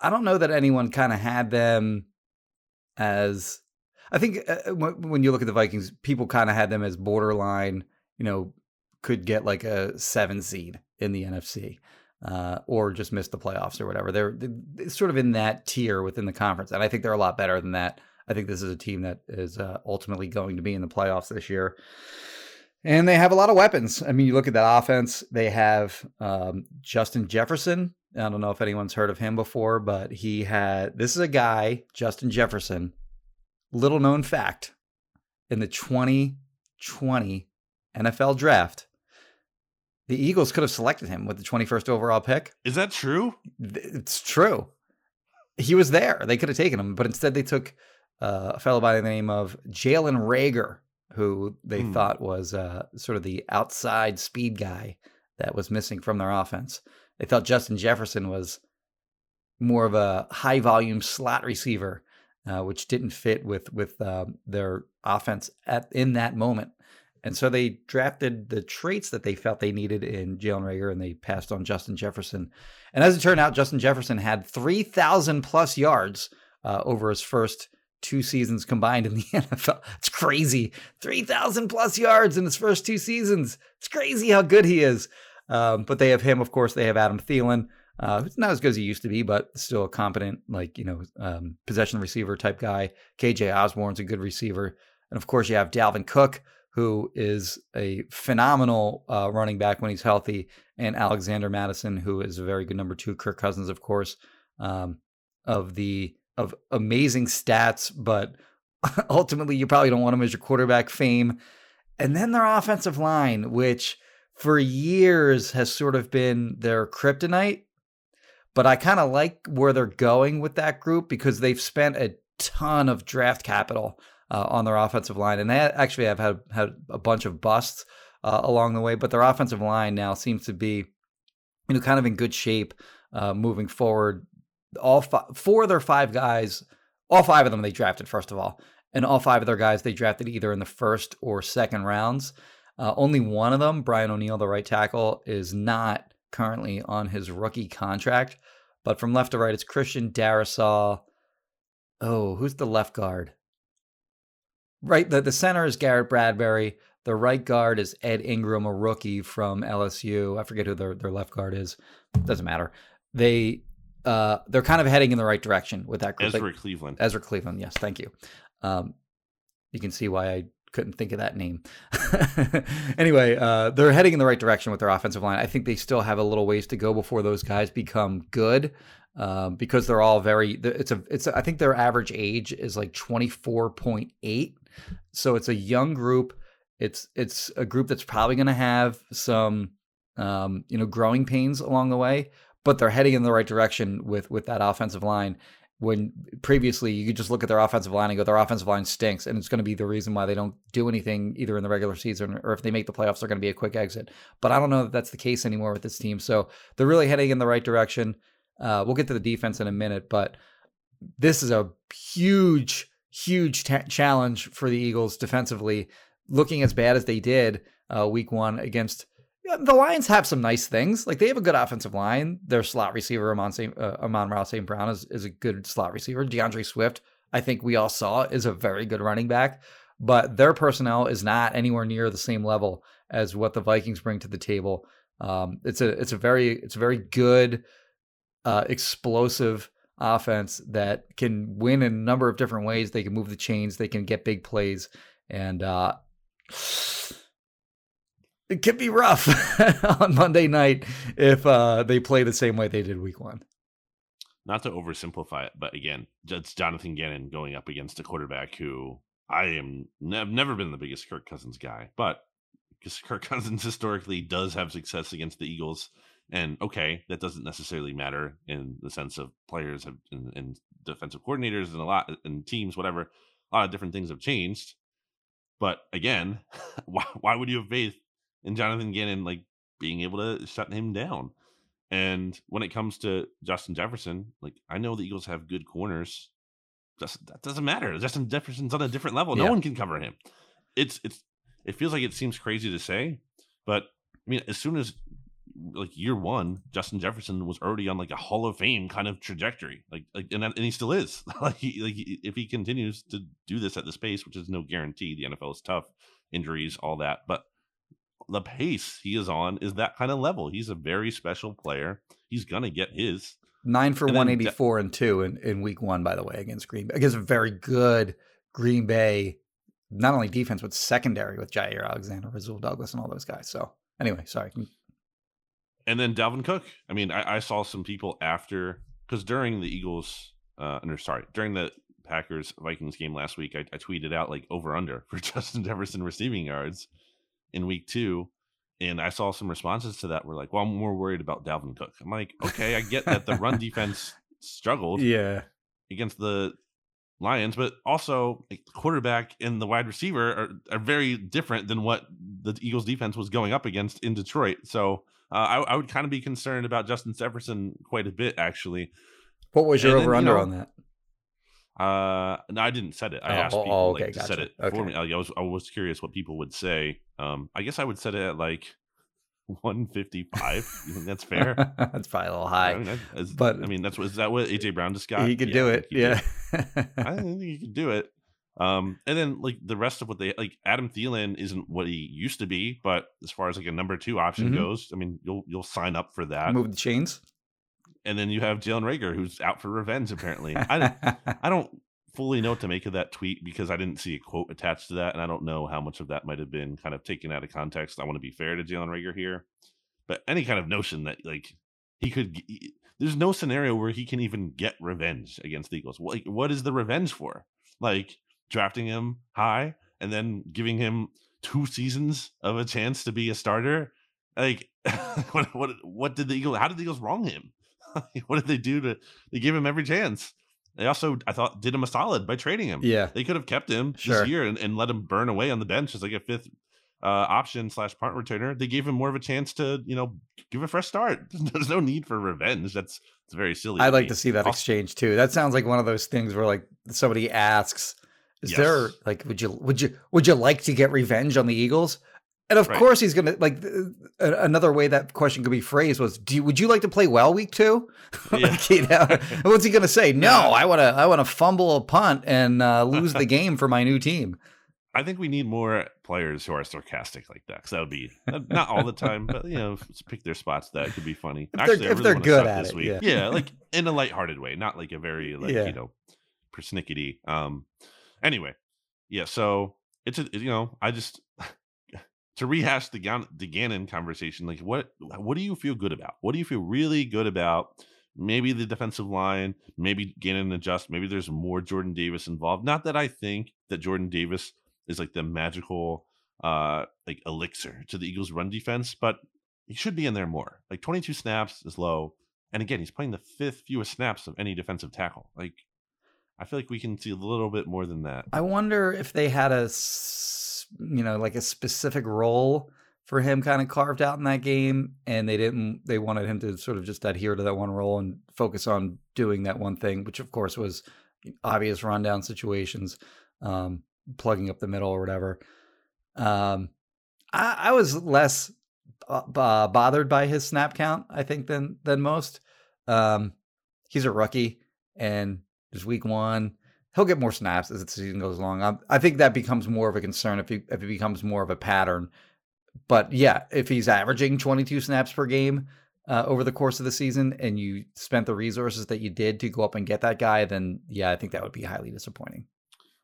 I don't know that anyone kind of had them as. I think uh, when when you look at the Vikings, people kind of had them as borderline, you know, could get like a seven seed in the NFC uh, or just miss the playoffs or whatever. They're, they're sort of in that tier within the conference, and I think they're a lot better than that. I think this is a team that is uh, ultimately going to be in the playoffs this year, and they have a lot of weapons. I mean, you look at that offense; they have um, Justin Jefferson. I don't know if anyone's heard of him before, but he had. This is a guy, Justin Jefferson. Little known fact: in the 2020 NFL draft, the Eagles could have selected him with the 21st overall pick. Is that true? It's true. He was there. They could have taken him, but instead they took uh, a fellow by the name of Jalen Reagor, who they Hmm. thought was uh, sort of the outside speed guy that was missing from their offense. They thought Justin Jefferson was more of a high volume slot receiver, uh, which didn't fit with with uh, their offense at in that moment. And so they drafted the traits that they felt they needed in Jalen Reagor, and they passed on Justin Jefferson. And as it turned out, Justin Jefferson had 3,000 plus yards uh, over his first two seasons combined in the NFL. It's crazy. 3,000 plus yards in his first two seasons. It's crazy how good he is. Um, but they have him, of course. They have Adam Thielen, uh, who's not as good as he used to be, but still a competent, like, you know, um, possession receiver type guy. KJ Osborn's a good receiver. And of course, you have Dalvin Cook, who is a phenomenal uh, running back when he's healthy, and Alexander Mattison, who is a very good number two. Kirk Cousins, of course, um, of the of amazing stats, but ultimately you probably don't want him as your quarterback fame. And then their offensive line, which for years has sort of been their kryptonite. But I kind of like where they're going with that group because they've spent a ton of draft capital uh, on their offensive line, and they actually have had had a bunch of busts uh, along the way. But their offensive line now seems to be, you know, kind of in good shape uh, moving forward. All four of their five guys, all five of them they drafted first of all, and all five of their guys they drafted either in the first or second rounds. Uh, only one of them, Brian O'Neill, the right tackle, is not currently on his rookie contract. But from left to right, it's Christian Darrisaw. Oh, who's the left guard? Right, the, the center is Garrett Bradbury. The right guard is Ed Ingram, a rookie from LSU. I forget who their, their left guard is. Doesn't matter. They uh, they're kind of heading in the right direction with that group. Ezra Cleveland. Ezra Cleveland, yes, thank you. Um, you can see why I couldn't think of that name. anyway, uh, they're heading in the right direction with their offensive line. I think they still have a little ways to go before those guys become good. Um, because they're all very, it's a, it's, a, I think their average age is like 24.8. So it's a young group. It's, it's a group that's probably going to have some, um, you know, growing pains along the way, but they're heading in the right direction with, with that offensive line when previously you could just look at their offensive line and go, their offensive line stinks, and it's going to be the reason why they don't do anything either in the regular season or if they make the playoffs, they're going to be a quick exit. But I don't know that that's the case anymore with this team. So they're really heading in the right direction. Uh, we'll get to the defense in a minute, but this is a huge, huge ta challenge for the Eagles defensively. Looking as bad as they did uh, week one against the Lions have some nice things. Like they have a good offensive line. Their slot receiver, Amon, St. Uh, Amon-Ra St. Brown, is, is a good slot receiver. DeAndre Swift, I think we all saw, is a very good running back. But their personnel is not anywhere near the same level as what the Vikings bring to the table. Um, it's a it's a very it's a very good, uh, explosive offense that can win in a number of different ways. They can move the chains. They can get big plays, and uh, it could be rough on Monday night if uh, they play the same way they did week one. Not to oversimplify it, but again, it's Jonathan Gannon going up against a quarterback who I am I've never been the biggest Kirk Cousins guy, but because Kirk Cousins historically does have success against the Eagles, and okay, that doesn't necessarily matter in the sense of players have and, and defensive coordinators and a lot and teams, whatever. A lot of different things have changed, but again, why why would you have faith in Jonathan Gannon like being able to shut him down? And when it comes to Justin Jefferson, like I know the Eagles have good corners. Just, that doesn't matter. Justin Jefferson's on a different level. No Yeah. one can cover him. It's it's it feels like it seems crazy to say, but I mean, as soon as like year one, Justin Jefferson was already on like a Hall of Fame kind of trajectory. Like like and, and he still is. like he, like if he continues to do this at this pace, which is no guarantee, the NFL is tough, injuries, all that, but the pace he is on is that kind of level. He's a very special player. He's gonna get his. Nine for one De- eighty four and two in, in week one, by the way, against Green Bay. Against a very good Green Bay, not only defense but secondary with Jaire Alexander, Rasul Douglas, and all those guys. So anyway, sorry. And then Dalvin Cook. I mean, I, I saw some people after because during the Eagles, uh, or sorry, during the Packers Vikings game last week, I, I tweeted out like over under for Justin Jefferson receiving yards in week two. And I saw some responses to that were like, well, I'm more worried about Dalvin Cook. I'm like, okay, I get that the run defense struggled Yeah, against the Lions, but also like, quarterback and the wide receiver are, are very different than what the Eagles defense was going up against in Detroit. So uh, I, I, would kind of be concerned about Justin Jefferson quite a bit, actually. What was your over under on that? Uh, no, I didn't set it. I oh, asked oh, people oh, okay, like, to gotcha. set it okay. for me. I was I was curious what people would say. Um, I guess I would set it at like 155. You think that's fair? that's probably a little high. I mean, but I mean, that's what is that what AJ Brown just got? He could yeah, do it. Yeah. I think he could do it. Um, and then like the rest of what they like, Adam Thielen isn't what he used to be, but as far as like a number two option Mhm. goes, I mean, you'll you'll sign up for that. Move the chains. And then you have Jalen Reagor, who's out for revenge. Apparently, I don't, I don't fully know what to make of that tweet because I didn't see a quote attached to that, and I don't know how much of that might have been kind of taken out of context. I want to be fair to Jalen Reagor here, but any kind of notion that like he could, g- there's no scenario where he can even get revenge against the Eagles. Like, what is the revenge for? Like drafting him high and then giving him two seasons of a chance to be a starter. Like, what what what did the Eagles? How did the Eagles wrong him? what did they do to? They gave him every chance. They also, I thought, did him a solid by trading him. Yeah. They could have kept him Sure. this year and, and let him burn away on the bench as like a fifth uh, option slash punt returner. They gave him more of a chance to, you know, give a fresh start. There's no need for revenge. That's it's very silly. I'd like me. to see that Also- exchange too. That sounds like one of those things where like somebody asks, "Is there like would you would you would you like to get revenge on the Eagles?" And of Right. course he's gonna like a- another way that question could be phrased was, "Do you, would you like to play well week two? Yeah. like, you know, what's he gonna say? No, Yeah. I want to I want to fumble a punt and uh, lose the game for my new team. I think we need more players who are sarcastic like that because that would be uh, not all the time, but you know, pick their spots. That could be funny. If they're- if they're good at this it, week. yeah. yeah, like in a lighthearted way, not like a very like you know persnickety. Um, anyway, yeah. So it's a you know I just to rehash the Gan- the Gannon conversation. Like, what what do you feel good about? What do you feel really good about? Maybe the defensive line, maybe Gannon adjust. Maybe there's more Jordan Davis involved. Not that I think that Jordan Davis is like the magical uh like elixir to the Eagles run defense, but he should be in there more. Like 22 snaps is low. And again, he's playing the fifth fewest snaps of any defensive tackle. Like I feel like we can see a little bit more than that. I wonder if they had a, you know, like a specific role for him kind of carved out in that game, and they didn't. They wanted him to sort of just adhere to that one role and focus on doing that one thing, which of course was obvious rundown situations, um, plugging up the middle or whatever. Um, I, I was less uh, bothered by his snap count, I think, than than most. Um, he's a rookie, and there's week one he'll get more snaps as the season goes along. I, I think that becomes more of a concern if he if it becomes more of a pattern. But yeah, if he's averaging 22 snaps per game uh, over the course of the season, and you spent the resources that you did to go up and get that guy, then yeah, I think that would be highly disappointing.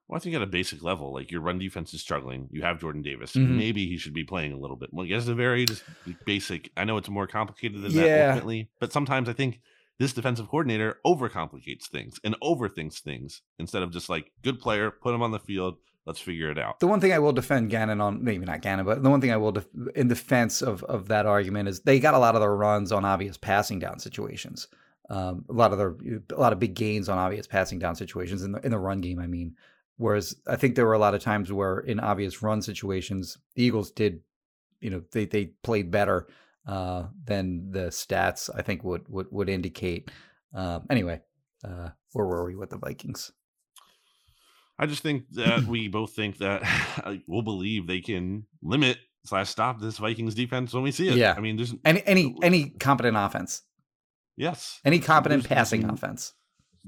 Well, I think at a basic level, like your run defense is struggling. You have Jordan Davis. Mhm. Maybe he should be playing a little bit. Well, it's a very just basic. I know it's more complicated than that Yeah. ultimately, but sometimes I think this defensive coordinator overcomplicates things and overthinks things instead of just like good player, put him on the field. Let's figure it out. The one thing I will defend Gannon on, maybe not Gannon, but the one thing I will def- in defense of of that argument is they got a lot of their runs on obvious passing down situations. Um, a lot of their a lot of big gains on obvious passing down situations in the in the run game. I mean, whereas I think there were a lot of times where in obvious run situations, the Eagles did, you know, they they played better uh, than the stats I think would would would indicate. Um, anyway, uh, where were we with the Vikings? I just think that we both think that we'll believe they can limit slash stop this Vikings defense when we see it. Yeah. I mean, there's Any any any competent offense, yes, any competent There's- passing offense.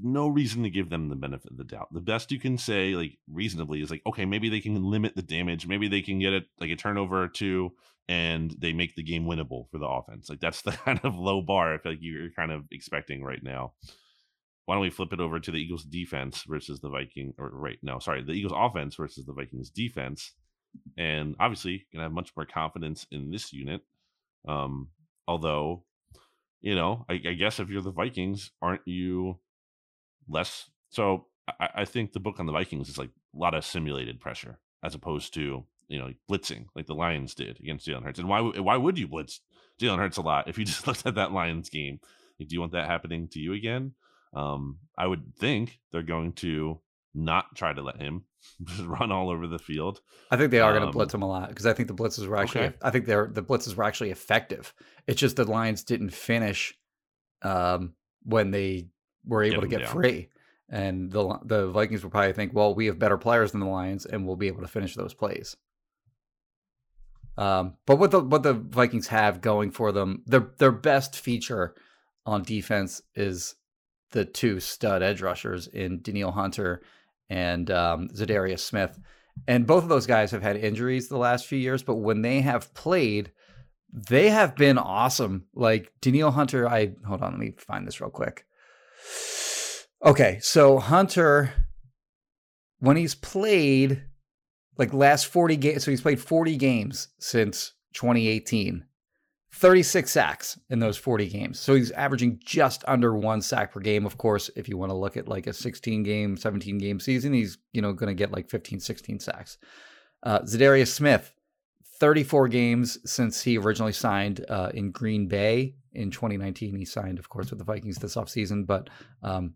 No reason to give them the benefit of the doubt. The best you can say, like reasonably, is like, okay, maybe they can limit the damage. Maybe they can get it like a turnover or two, and they make the game winnable for the offense. Like that's the kind of low bar I feel like you're kind of expecting right now. Why don't we flip it over to the Eagles defense versus the Viking or right no, sorry, the Eagles offense versus the Vikings defense. And obviously gonna have much more confidence in this unit. Um, although, you know, I, I guess if you're the Vikings, aren't you less so I, I think the book on the Vikings is like a lot of simulated pressure as opposed to you know blitzing like the Lions did against Jalen Hurts. And why why would you blitz Jalen Hurts a lot if you just looked at that Lions game? Like, do you want that happening to you again? Um, I would think they're going to not try to let him run all over the field. I think they are going to Um, blitz him a lot because I think the blitzes were actually. Okay. I think they're the blitzes were actually effective. It's just the Lions didn't finish um, when they were able to get down. free, and the the Vikings will probably think, well, we have better players than the Lions, and we'll be able to finish those plays. Um, but what the what the Vikings have going for them, their their best feature on defense is the two stud edge rushers in Danielle Hunter and um, Za'Darius Smith. And both of those guys have had injuries the last few years, but when they have played, they have been awesome. Like Danielle Hunter, I hold on, let me find this real quick. Okay, so Hunter, when he's played, like last 40 games, so he's played 40 games since 2018. 36 sacks in those 40 games. So he's averaging just under one sack per game. Of course, if you want to look at like a 16 game, 17 game season, he's, you know, going to get like 15, 16 sacks. Uh, Za'Darius Smith, 34 games since he originally signed uh, in Green Bay in 2019. He signed, of course, with the Vikings this offseason, but um,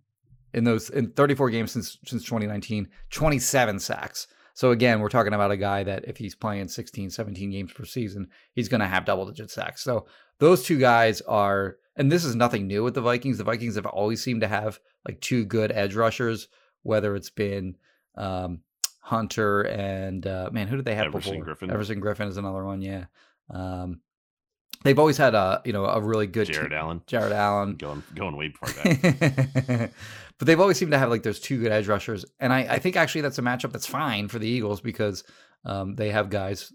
in those in 34 games since since 2019, 27 sacks. So again, we're talking about a guy that if he's playing 16, 17 games per season, he's going to have double digit sacks. So those two guys are, and this is nothing new with the Vikings. The Vikings have always seemed to have like two good edge rushers, whether it's been um, Hunter and uh, man, who did they have Everson before? Griffen. Everson Griffen is another one. Yeah, um, they've always had a you know a really good Jared team. Allen. Jared Allen. Going going way far back. but they've always seemed to have like those two good edge rushers, and I, I think actually that's a matchup that's fine for the Eagles because um, they have guys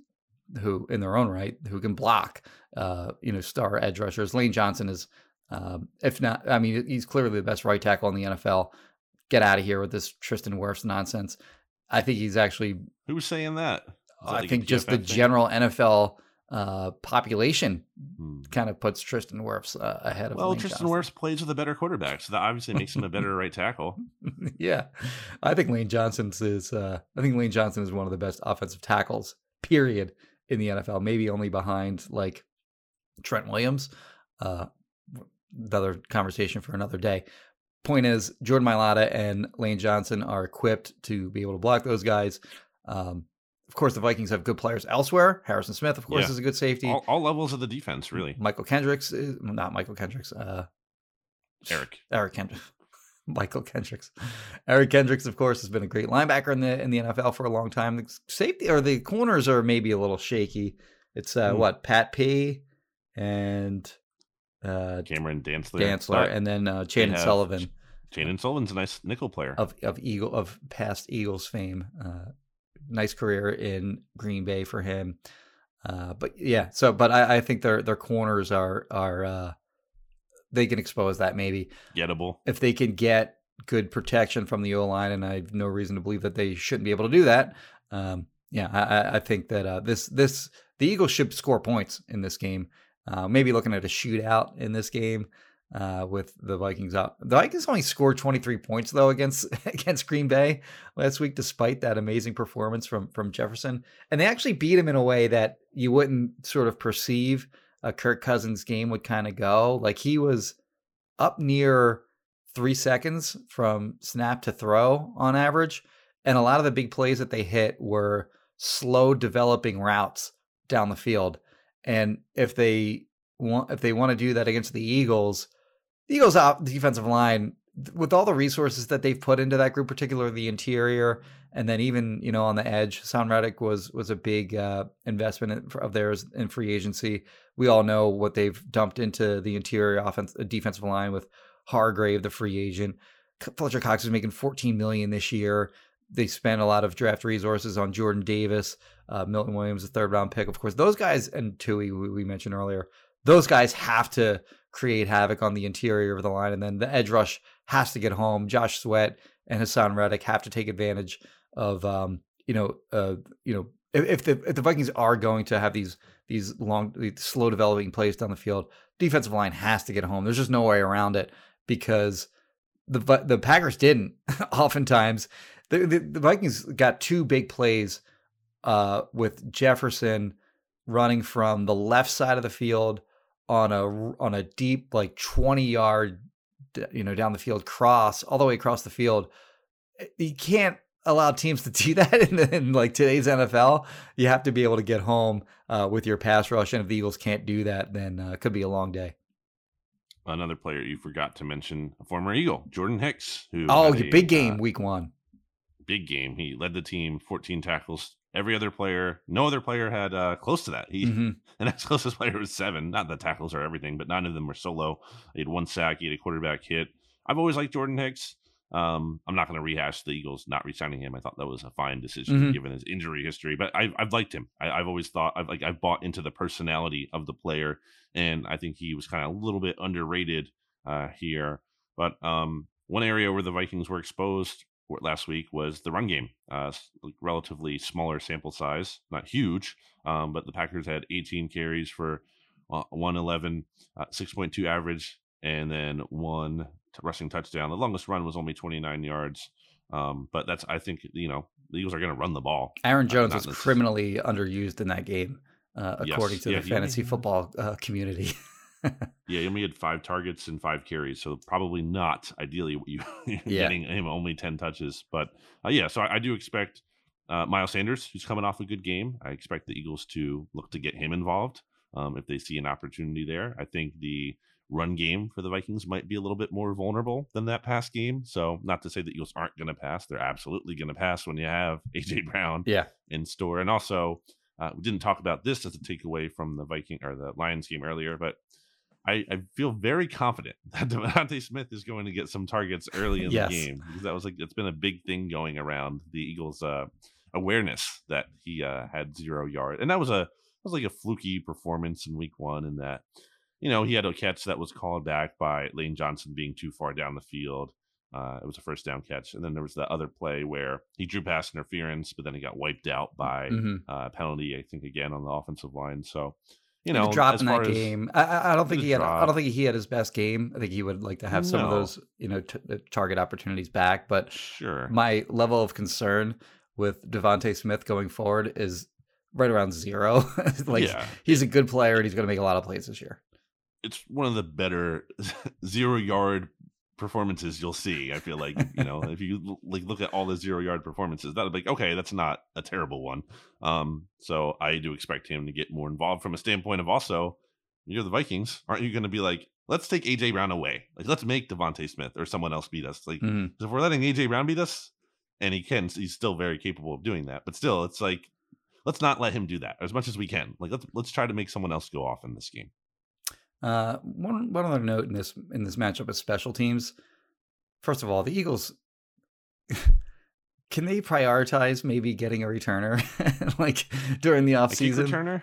who, in their own right, who can block. Uh, you know, star edge rushers. Lane Johnson is, um, if not, I mean, he's clearly the best right tackle in the NFL. Get out of here with this Tristan Wirfs nonsense. I think he's actually. Who's saying that? That I like think just the thing? general NFL uh, population Hmm. kind of puts Tristan Wirfs uh, ahead of. Well, Lane Tristan Johnson. Wirfs plays with a better quarterback, so that obviously makes him a better right tackle. yeah, I think Lane Johnson's is. Uh, I think Lane Johnson is one of the best offensive tackles, period, in the NFL. Maybe only behind like Trent Williams. Uh, another conversation for another day. Point is, Jordan Mailata and Lane Johnson are equipped to be able to block those guys. Um, of course, the Vikings have good players elsewhere. Harrison Smith, of course, Yeah. is a good safety. All, all levels of the defense, really. Michael Kendricks, is, not Michael Kendricks. Uh, Eric. Eric Kendricks. Michael Kendricks. Eric Kendricks, of course, has been a great linebacker in the in the NFL for a long time. The safety or the corners are maybe a little shaky. It's uh, Hmm. what Pat P and uh, Cameron Dantzler. Dantzler, and then uh, Chandon Sullivan Chandon Sullivan's a nice nickel player. of of Eagle of past Eagles fame. Uh, nice career in Green Bay for him. Uh, but yeah, so but I, I think their their corners are are uh, they can expose that maybe Gettable. if they can get good protection from the O line, and I have no reason to believe that they shouldn't be able to do that. Um, yeah, I, I- I think that uh, this this the Eagles should score points in this game. Uh, maybe looking at a shootout in this game uh, with the Vikings up. The Vikings only scored 23 points though against against Green Bay last week, despite that amazing performance from from Jefferson, and they actually beat him in a way that you wouldn't sort of perceive a Kirk Cousins game would kind of go. Like he was up near three seconds from snap to throw on average. And a lot of the big plays that they hit were slow developing routes down the field. And if they want if they want to do that against the Eagles, the Eagles out defensive line with all the resources that they've put into that group, particularly the interior, and then even you know on the edge, Sam Reddick was was a big uh, investment of theirs in free agency. We all know what they've dumped into the interior offense, uh, defensive line with Hargrave, the free agent. Fletcher Cox is making 14 million this year. They spent a lot of draft resources on Jordan Davis, uh, Milton Williams, a third round pick. Of course, those guys and Tui, we, we mentioned earlier, those guys have to create havoc on the interior of the line, and then the edge rush has to get home. Josh Sweat and Haason Reddick have to take advantage of, um, you know, uh, you know, if, if the if the Vikings are going to have these these long, slow developing plays down the field, defensive line has to get home. There's just no way around it because the the Packers didn't. Oftentimes, the, the the Vikings got two big plays uh, with Jefferson running from the left side of the field on a on a deep like 20 yard you know down the field cross all the way across the field you can't allow teams to do that in, in like today's NFL. You have to be able to get home uh, with your pass rush, and if the Eagles can't do that, then uh, it could be a long day. Another player you forgot to mention, a former Eagle, Jordan Hicks, who Oh, a, big game uh, week one. big game. He led the team, 14 tackles. Every other player, no other player had uh, close to that. He Mhm. the next closest player was seven. Not that tackles are everything, but nine of them were solo. He had one sack. He had a quarterback hit. I've always liked Jordan Hicks. Um, I'm not going to rehash the Eagles not re-signing him. I thought that was a fine decision Mhm. given his injury history. But I've, I've liked him. I, I've always thought I've like I've bought into the personality of the player, and I think he was kind of a little bit underrated uh, here. But um, one area where the Vikings were exposed last week was the run game. Uh, relatively smaller sample size, not huge, um, but the Packers had 18 carries for uh, 111, uh, 6.2 average, and then one t- rushing touchdown. The longest run was only 29 yards. Um, but that's, I think, you know, the Eagles are going to run the ball. Aaron Jones was criminally underused in that game, uh, Yes. according to Yeah, the he- fantasy football uh, community. Yeah, he only had five targets and five carries, so probably not ideally what you you're Yeah. getting him only ten touches. But uh, yeah, so I, I do expect uh, Miles Sanders, who's coming off a good game. I expect the Eagles to look to get him involved um, if they see an opportunity there. I think the run game for the Vikings might be a little bit more vulnerable than that pass game. So not to say that Eagles aren't going to pass; they're absolutely going to pass when you have AJ Brown yeah. in store. And also, uh, we didn't talk about this as a takeaway from the Viking or the Lions game earlier, but I, I feel very confident that DeVonta Smith is going to get some targets early in Yes. the game because that was like it's been a big thing going around the Eagles' uh, awareness that he uh, had zero yard, and that was a that was like a fluky performance in Week One, in that you know he had a catch that was called back by Lane Johnson being too far down the field. Uh, it was a first down catch, and then there was the other play where he drew pass interference, but then he got wiped out by hmm uh, penalty. I think again on the offensive line. So you know, drop as in that game. I- I, don't think he had. I don't think he had his best game. I think he would like to have some of those, you know, t- uh, target opportunities back. But Sure. my level of concern with DeVonta Smith going forward is right around zero. like Yeah. he's a good player and he's going to make a lot of plays this year. it's one of the better zero yard performances you'll see. I feel like you know if you like look at all the zero yard performances, that'll be like okay, that's not a terrible one. Um, so I do expect him to get more involved from a standpoint of also you're the Vikings, aren't you going to be like let's take AJ Brown away, like let's make DeVonta Smith or someone else beat us, like Mhm. 'cause if we're letting AJ Brown beat us, and he can, he's still very capable of doing that. But still, it's like let's not let him do that as much as we can. Like let's let's try to make someone else go off in this game. Uh, one one other note in this in this matchup of special teams. First of all, the Eagles can they prioritize maybe getting a returner like during the offseason? returner.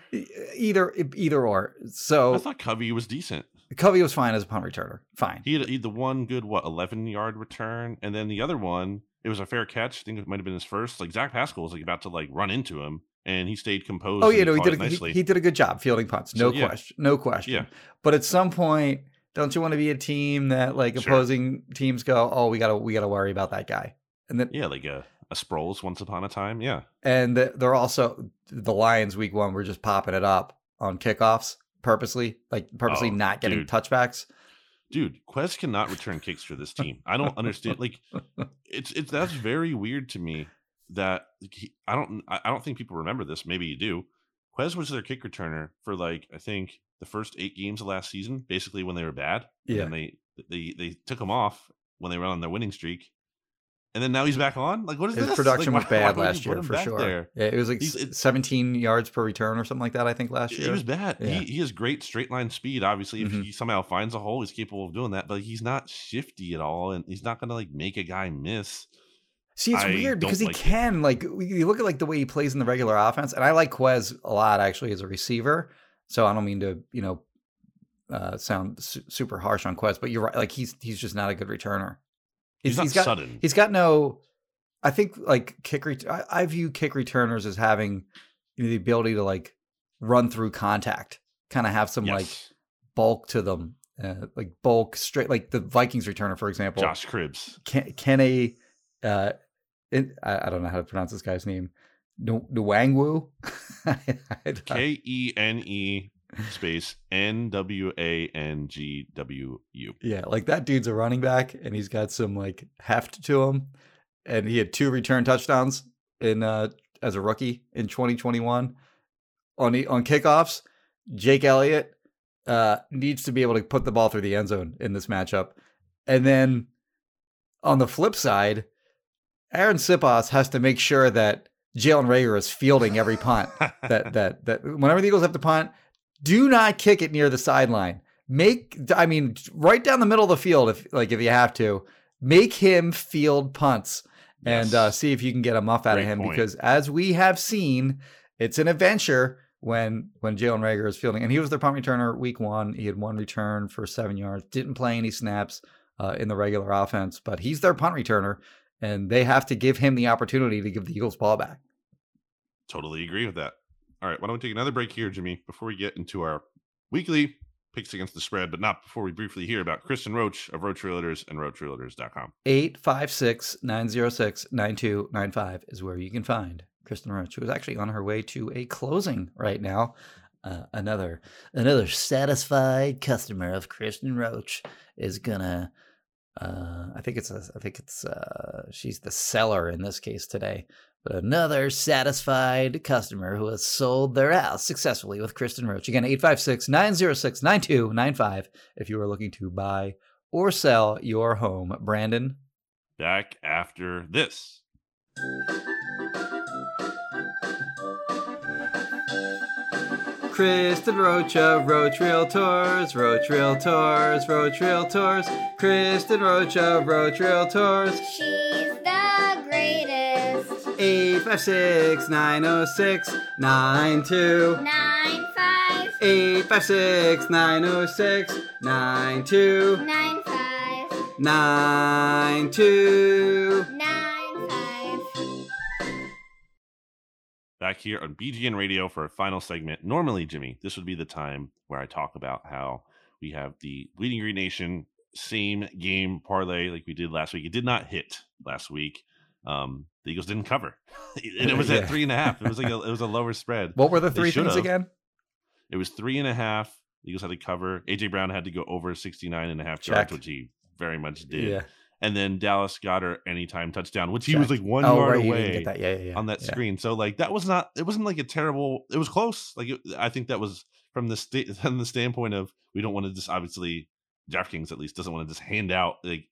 Either either or. So I thought Covey was decent. Covey was fine as a punt returner. Fine. He had, he had the one good what eleven yard return, and then the other one it was a fair catch. I think it might have been his first. Like Zach Pascal was like about to like run into him, and he stayed composed. Oh yeah, no, he did a, he, he did a good job fielding punts. No So, yeah. question. No question. Yeah. But at some point, don't you want to be a team that like Sure. opposing teams go, "Oh, we got to we got to worry about that guy." And then yeah, like a a Sproles once upon a time. Yeah, and they're also the Lions week 1 were just popping it up on kickoffs purposely, like purposely Oh, not getting dude. touchbacks. dude, Quez cannot return kicks for this team. I don't understand. Like, it's it's that's very weird to me. That he, I don't I don't think people remember this. Maybe you do. Quez was their kick returner for like I think the first eight games of last season, basically when they were bad. Yeah. and they they they took him off when they were on their winning streak, and then now he's back on. Like, what is His this? production Like, was bad last year for sure. There? Yeah, it was like He's- s- it- 17 yards per return or something like that I think last year. It was bad. Yeah. He he has great straight line speed. Obviously, if Mhm. he somehow finds a hole, he's capable of doing that. But he's not shifty at all, and he's not going to like make a guy miss. See, it's I weird because he like it. can like you look at like the way he plays in the regular offense, and I like Quez a lot actually as a receiver. So I don't mean to you know uh, sound su- super harsh on Quez, but you're right. Like he's he's just not a good returner. He's, not got sudden. he's got no. I think like kick. Ret- I, I view kick returners as having you know, the ability to like run through contact, kind of have some like bulk to them, uh, like bulk straight. Like the Vikings returner, for example, Josh Cribbs. can, can a uh it, I, I don't know how to pronounce this guy's name Nu- Nwangwu K E N E space N W A N G W U. yeah like that dude's a running back and he's got some like heft to him and he had two return touchdowns in uh, as a rookie in 2021 on the, on kickoffs. Jake Elliott uh, needs to be able to put the ball through the end zone in this matchup, and then on the flip side, Arryn Siposs has to make sure that Jalen Reagor is fielding every punt. that that that whenever the Eagles have to punt, do not kick it near the sideline. Make I mean right down the middle of the field if like if you have to. Make him field punts and Yes. uh, see if you can get a muff out Great of him point. because as we have seen, it's an adventure when when Jalen Reagor is fielding. And he was their punt returner week one. He had one return for seven yards. Didn't play any snaps uh, in the regular offense, but he's their punt returner, and they have to give him the opportunity to give the Eagles ball back. Totally agree with that. All right, why don't we take another break here, Jimmy, before we get into our weekly picks against the spread, but not before we briefly hear about Kristen Roach of Roach Realtors and RoachRealtors.com. 856 906 9295 is where you can find Kristen Roach, who is actually on her way to a closing right now. Uh, another another satisfied customer of Kristen Roach is gonna uh, I think it's a, I think it's uh, she's the seller in this case today. But another satisfied customer who has sold their house successfully with Kristen Roach. Again, 856 906 9295 if you are looking to buy or sell your home. Brandon, Back after this. Kristen Rocha, Roach Realtors, Roach Realtors, Roach Realtors, Kristen Rocha, Roach Realtors. She's the greatest. 856 906 back here on BGN Radio for a final segment. Normally, Jimmy, this would be the time where I talk about how we have the Bleeding Green Nation same game parlay like we did last week. It did not hit last week. Um, the Eagles didn't cover, and it was Yeah. at three and a half. It was like a, it was a lower spread. What were the three things again? It was three and a half. The Eagles had to cover. AJ Brown had to go over 69 and a half yards, which he very much did. Yeah. And then Dallas Goedert anytime touchdown, which he was like one oh, yard right. Away that. Yeah, yeah, yeah. on that screen. So like that was not it wasn't like a terrible it was close. Like it, I think that was from the state from the standpoint of we don't want to just obviously DraftKings at least doesn't want to just hand out like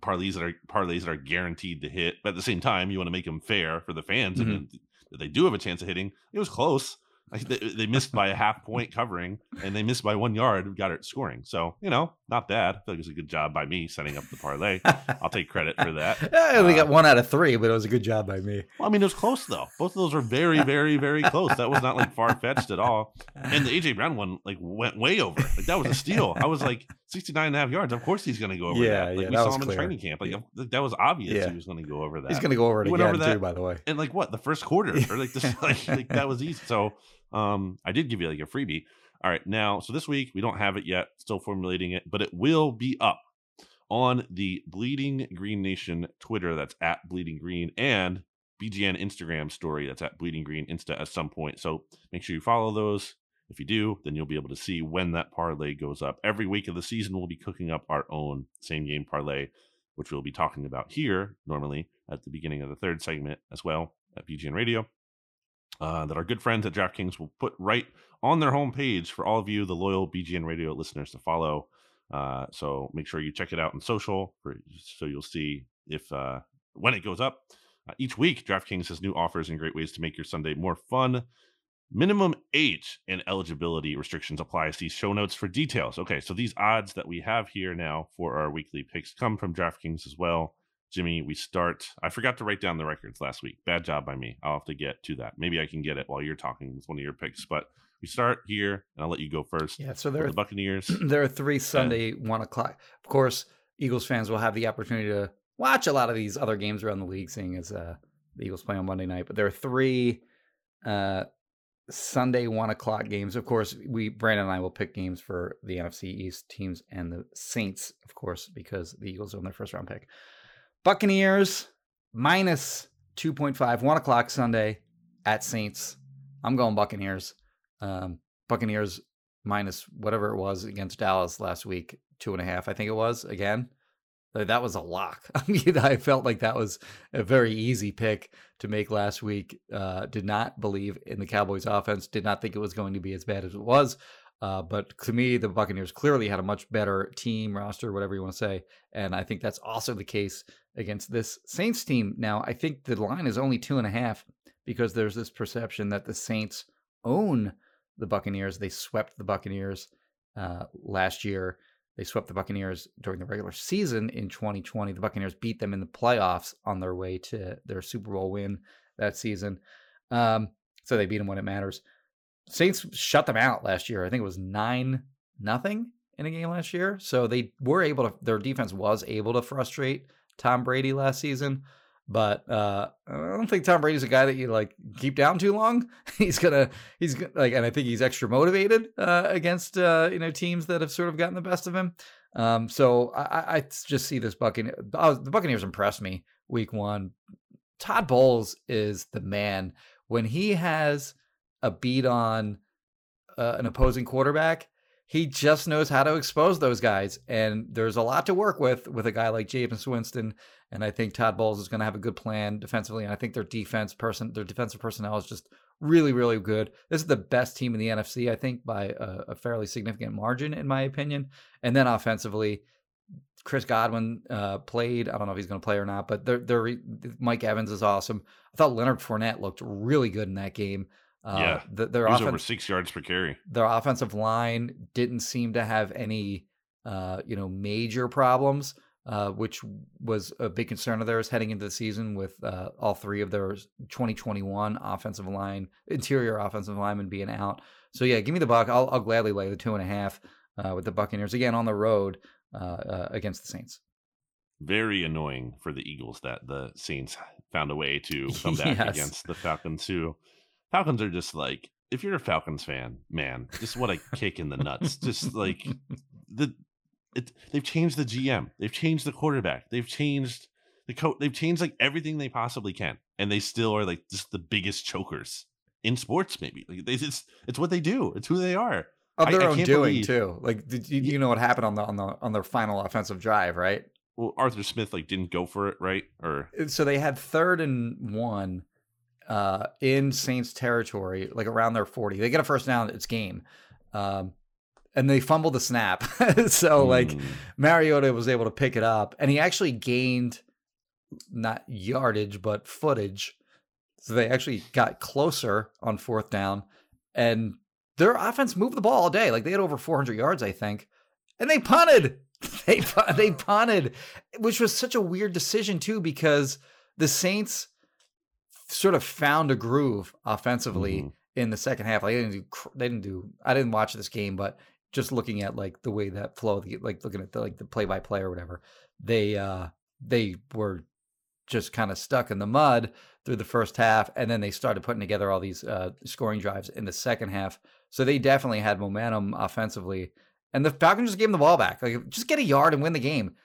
parlays that are parlays that are guaranteed to hit. But at the same time, you want to make them fair for the fans Mm-hmm. and that they do have a chance of hitting. It was close. Like they, they missed by a half point covering, and they missed by one yard. Got it scoring. So you know, not bad. I feel like it was a good job by me setting up the parlay. I'll take credit for that. I only Uh, got one out of three, but it was a good job by me. Well, I mean, it was close though. Both of those were very, very, very close. That was not like far fetched at all. And the AJ Brown one like went way over. Like that was a steal. I was like 69 and a half yards. Of course he's going to go over Yeah, that. Like yeah, we that saw him clear. in training camp. Like Yeah. that was obvious Yeah. he was going to go over that. He's going to go over it He again, over too, by the way. and like what the first quarter or like this like, like that was easy. So um I did give you like a freebie. All right, now so this week we don't have it yet, still formulating it, but it will be up on the Bleeding Green Nation Twitter. That's at Bleeding Green and BGN Instagram story. That's at Bleeding Green Insta at some point. So make sure you follow those. If you do, then you'll be able to see when that parlay goes up. Every week of the season, we'll be cooking up our own same game parlay, which we'll be talking about here normally at the beginning of the third segment as well at BGN Radio. Uh, that our good friends at DraftKings will put right on their homepage for all of you, the loyal BGN Radio listeners, to follow. Uh, so make sure you check it out on social for, so you'll see if uh, when it goes up. Uh, each week, DraftKings has new offers and great ways to make your Sunday more fun. Minimum age and eligibility restrictions apply. See show notes for details. Okay, so these odds that we have here now for our weekly picks come from DraftKings as well. Jimmy, we start. I forgot to write down the records last week. Bad job by me. I'll have to get to that. Maybe I can get it while you're talking with one of your picks. But we start here, and I'll let you go first. Yeah, so there the Buccaneers. there are three Sunday one o'clock. Of course, Eagles fans will have the opportunity to watch a lot of these other games around the league, seeing as uh, the Eagles play on Monday night. But there are three uh, Sunday one o'clock games. Of course, we Brandon and I will pick games for the NFC East teams and the Saints, of course, because the Eagles own their first round pick. Buccaneers minus two point five, one o'clock Sunday at Saints. I'm going Buccaneers. Um, Buccaneers minus whatever it was against Dallas last week, two and a half, I think it was again. Uh, that was a lock. I mean, I felt like that was a very easy pick to make last week. Uh, did not believe in the Cowboys offense. Did not think it was going to be as bad as it was. Uh, but to me, the Buccaneers clearly had a much better team roster, whatever you want to say, and I think that's also the case against this Saints team. Now, I think the line is only two and a half because there's this perception that the Saints own the Buccaneers. They swept the Buccaneers uh, last year. They swept the Buccaneers during the regular season in 2020. The Buccaneers beat them in the playoffs on their way to their Super Bowl win that season. Um, so they beat them when it matters. Saints shut them out last year. I think it was nine nothing in a game last year. So they were able to. Their defense was able to frustrate Tom Brady last season. But uh, I don't think Tom Brady's a guy that you like keep down too long. he's gonna, he's gonna, like, and I think he's extra motivated uh, against uh, you know teams that have sort of gotten the best of him. Um, so I, I just see this Buccaneers. the Buccaneers impressed me week one. Todd Bowles is the man when he has a beat on uh, an opposing quarterback. He just knows how to expose those guys, and there's a lot to work with with a guy like Jameis Winston. And I think Todd Bowles is going to have a good plan defensively. And I think their defense person, their defensive personnel is just really, really good. This is the best team in the NFC, I think, by a, a fairly significant margin, in my opinion. And then offensively, Chris Godwin uh, played. I don't know if he's going to play or not, but they're, they're, Mike Evans is awesome. I thought Leonard Fournette looked really good in that game. Uh, yeah, the, their offen- over six yards per carry. their offensive line didn't seem to have any uh, you know major problems, uh, which was a big concern of theirs heading into the season with uh, all three of their 2021 offensive line interior offensive linemen being out. So yeah, give me the buck. I'll, I'll gladly lay the two and a half uh, with the Buccaneers again on the road uh, uh, against the Saints. Very annoying for the Eagles that the Saints found a way to come back Yes. against the Falcons. Who Falcons are just like, if you're a Falcons fan, man, just what a kick in the nuts. Just like the it, they've changed the GM, they've changed the quarterback, they've changed the coach, they've changed like everything they possibly can, and they still are like just the biggest chokers in sports. Maybe like they, it's it's what they do. It's who they are. Of their I own can't doing believe- too. Like, did you, you know what happened on the on the on their final offensive drive, right? Well, Arthur Smith like didn't go for it, right? Or so they had third and one uh, in Saints territory, like around their 40. They get a first down, it's game. Um, and they fumbled the snap. so, like, Mm, Mariota was able to pick it up, and he actually gained not yardage, but footage. So they actually got closer on fourth down, and their offense moved the ball all day. Like, they had over 400 yards, I think, and they punted. They they punted, which was such a weird decision too, because the Saints sort of found a groove offensively Mhm. in the second half. Like they didn't do, they didn't do. I didn't watch this game, but just looking at like the way that flow, the- like looking at the like the play by play or whatever, they uh they were just kind of stuck in the mud through the first half, and then they started putting together all these uh, scoring drives in the second half. So they definitely had momentum offensively, and the Falcons just gave them the ball back. Like just get a yard and win the game.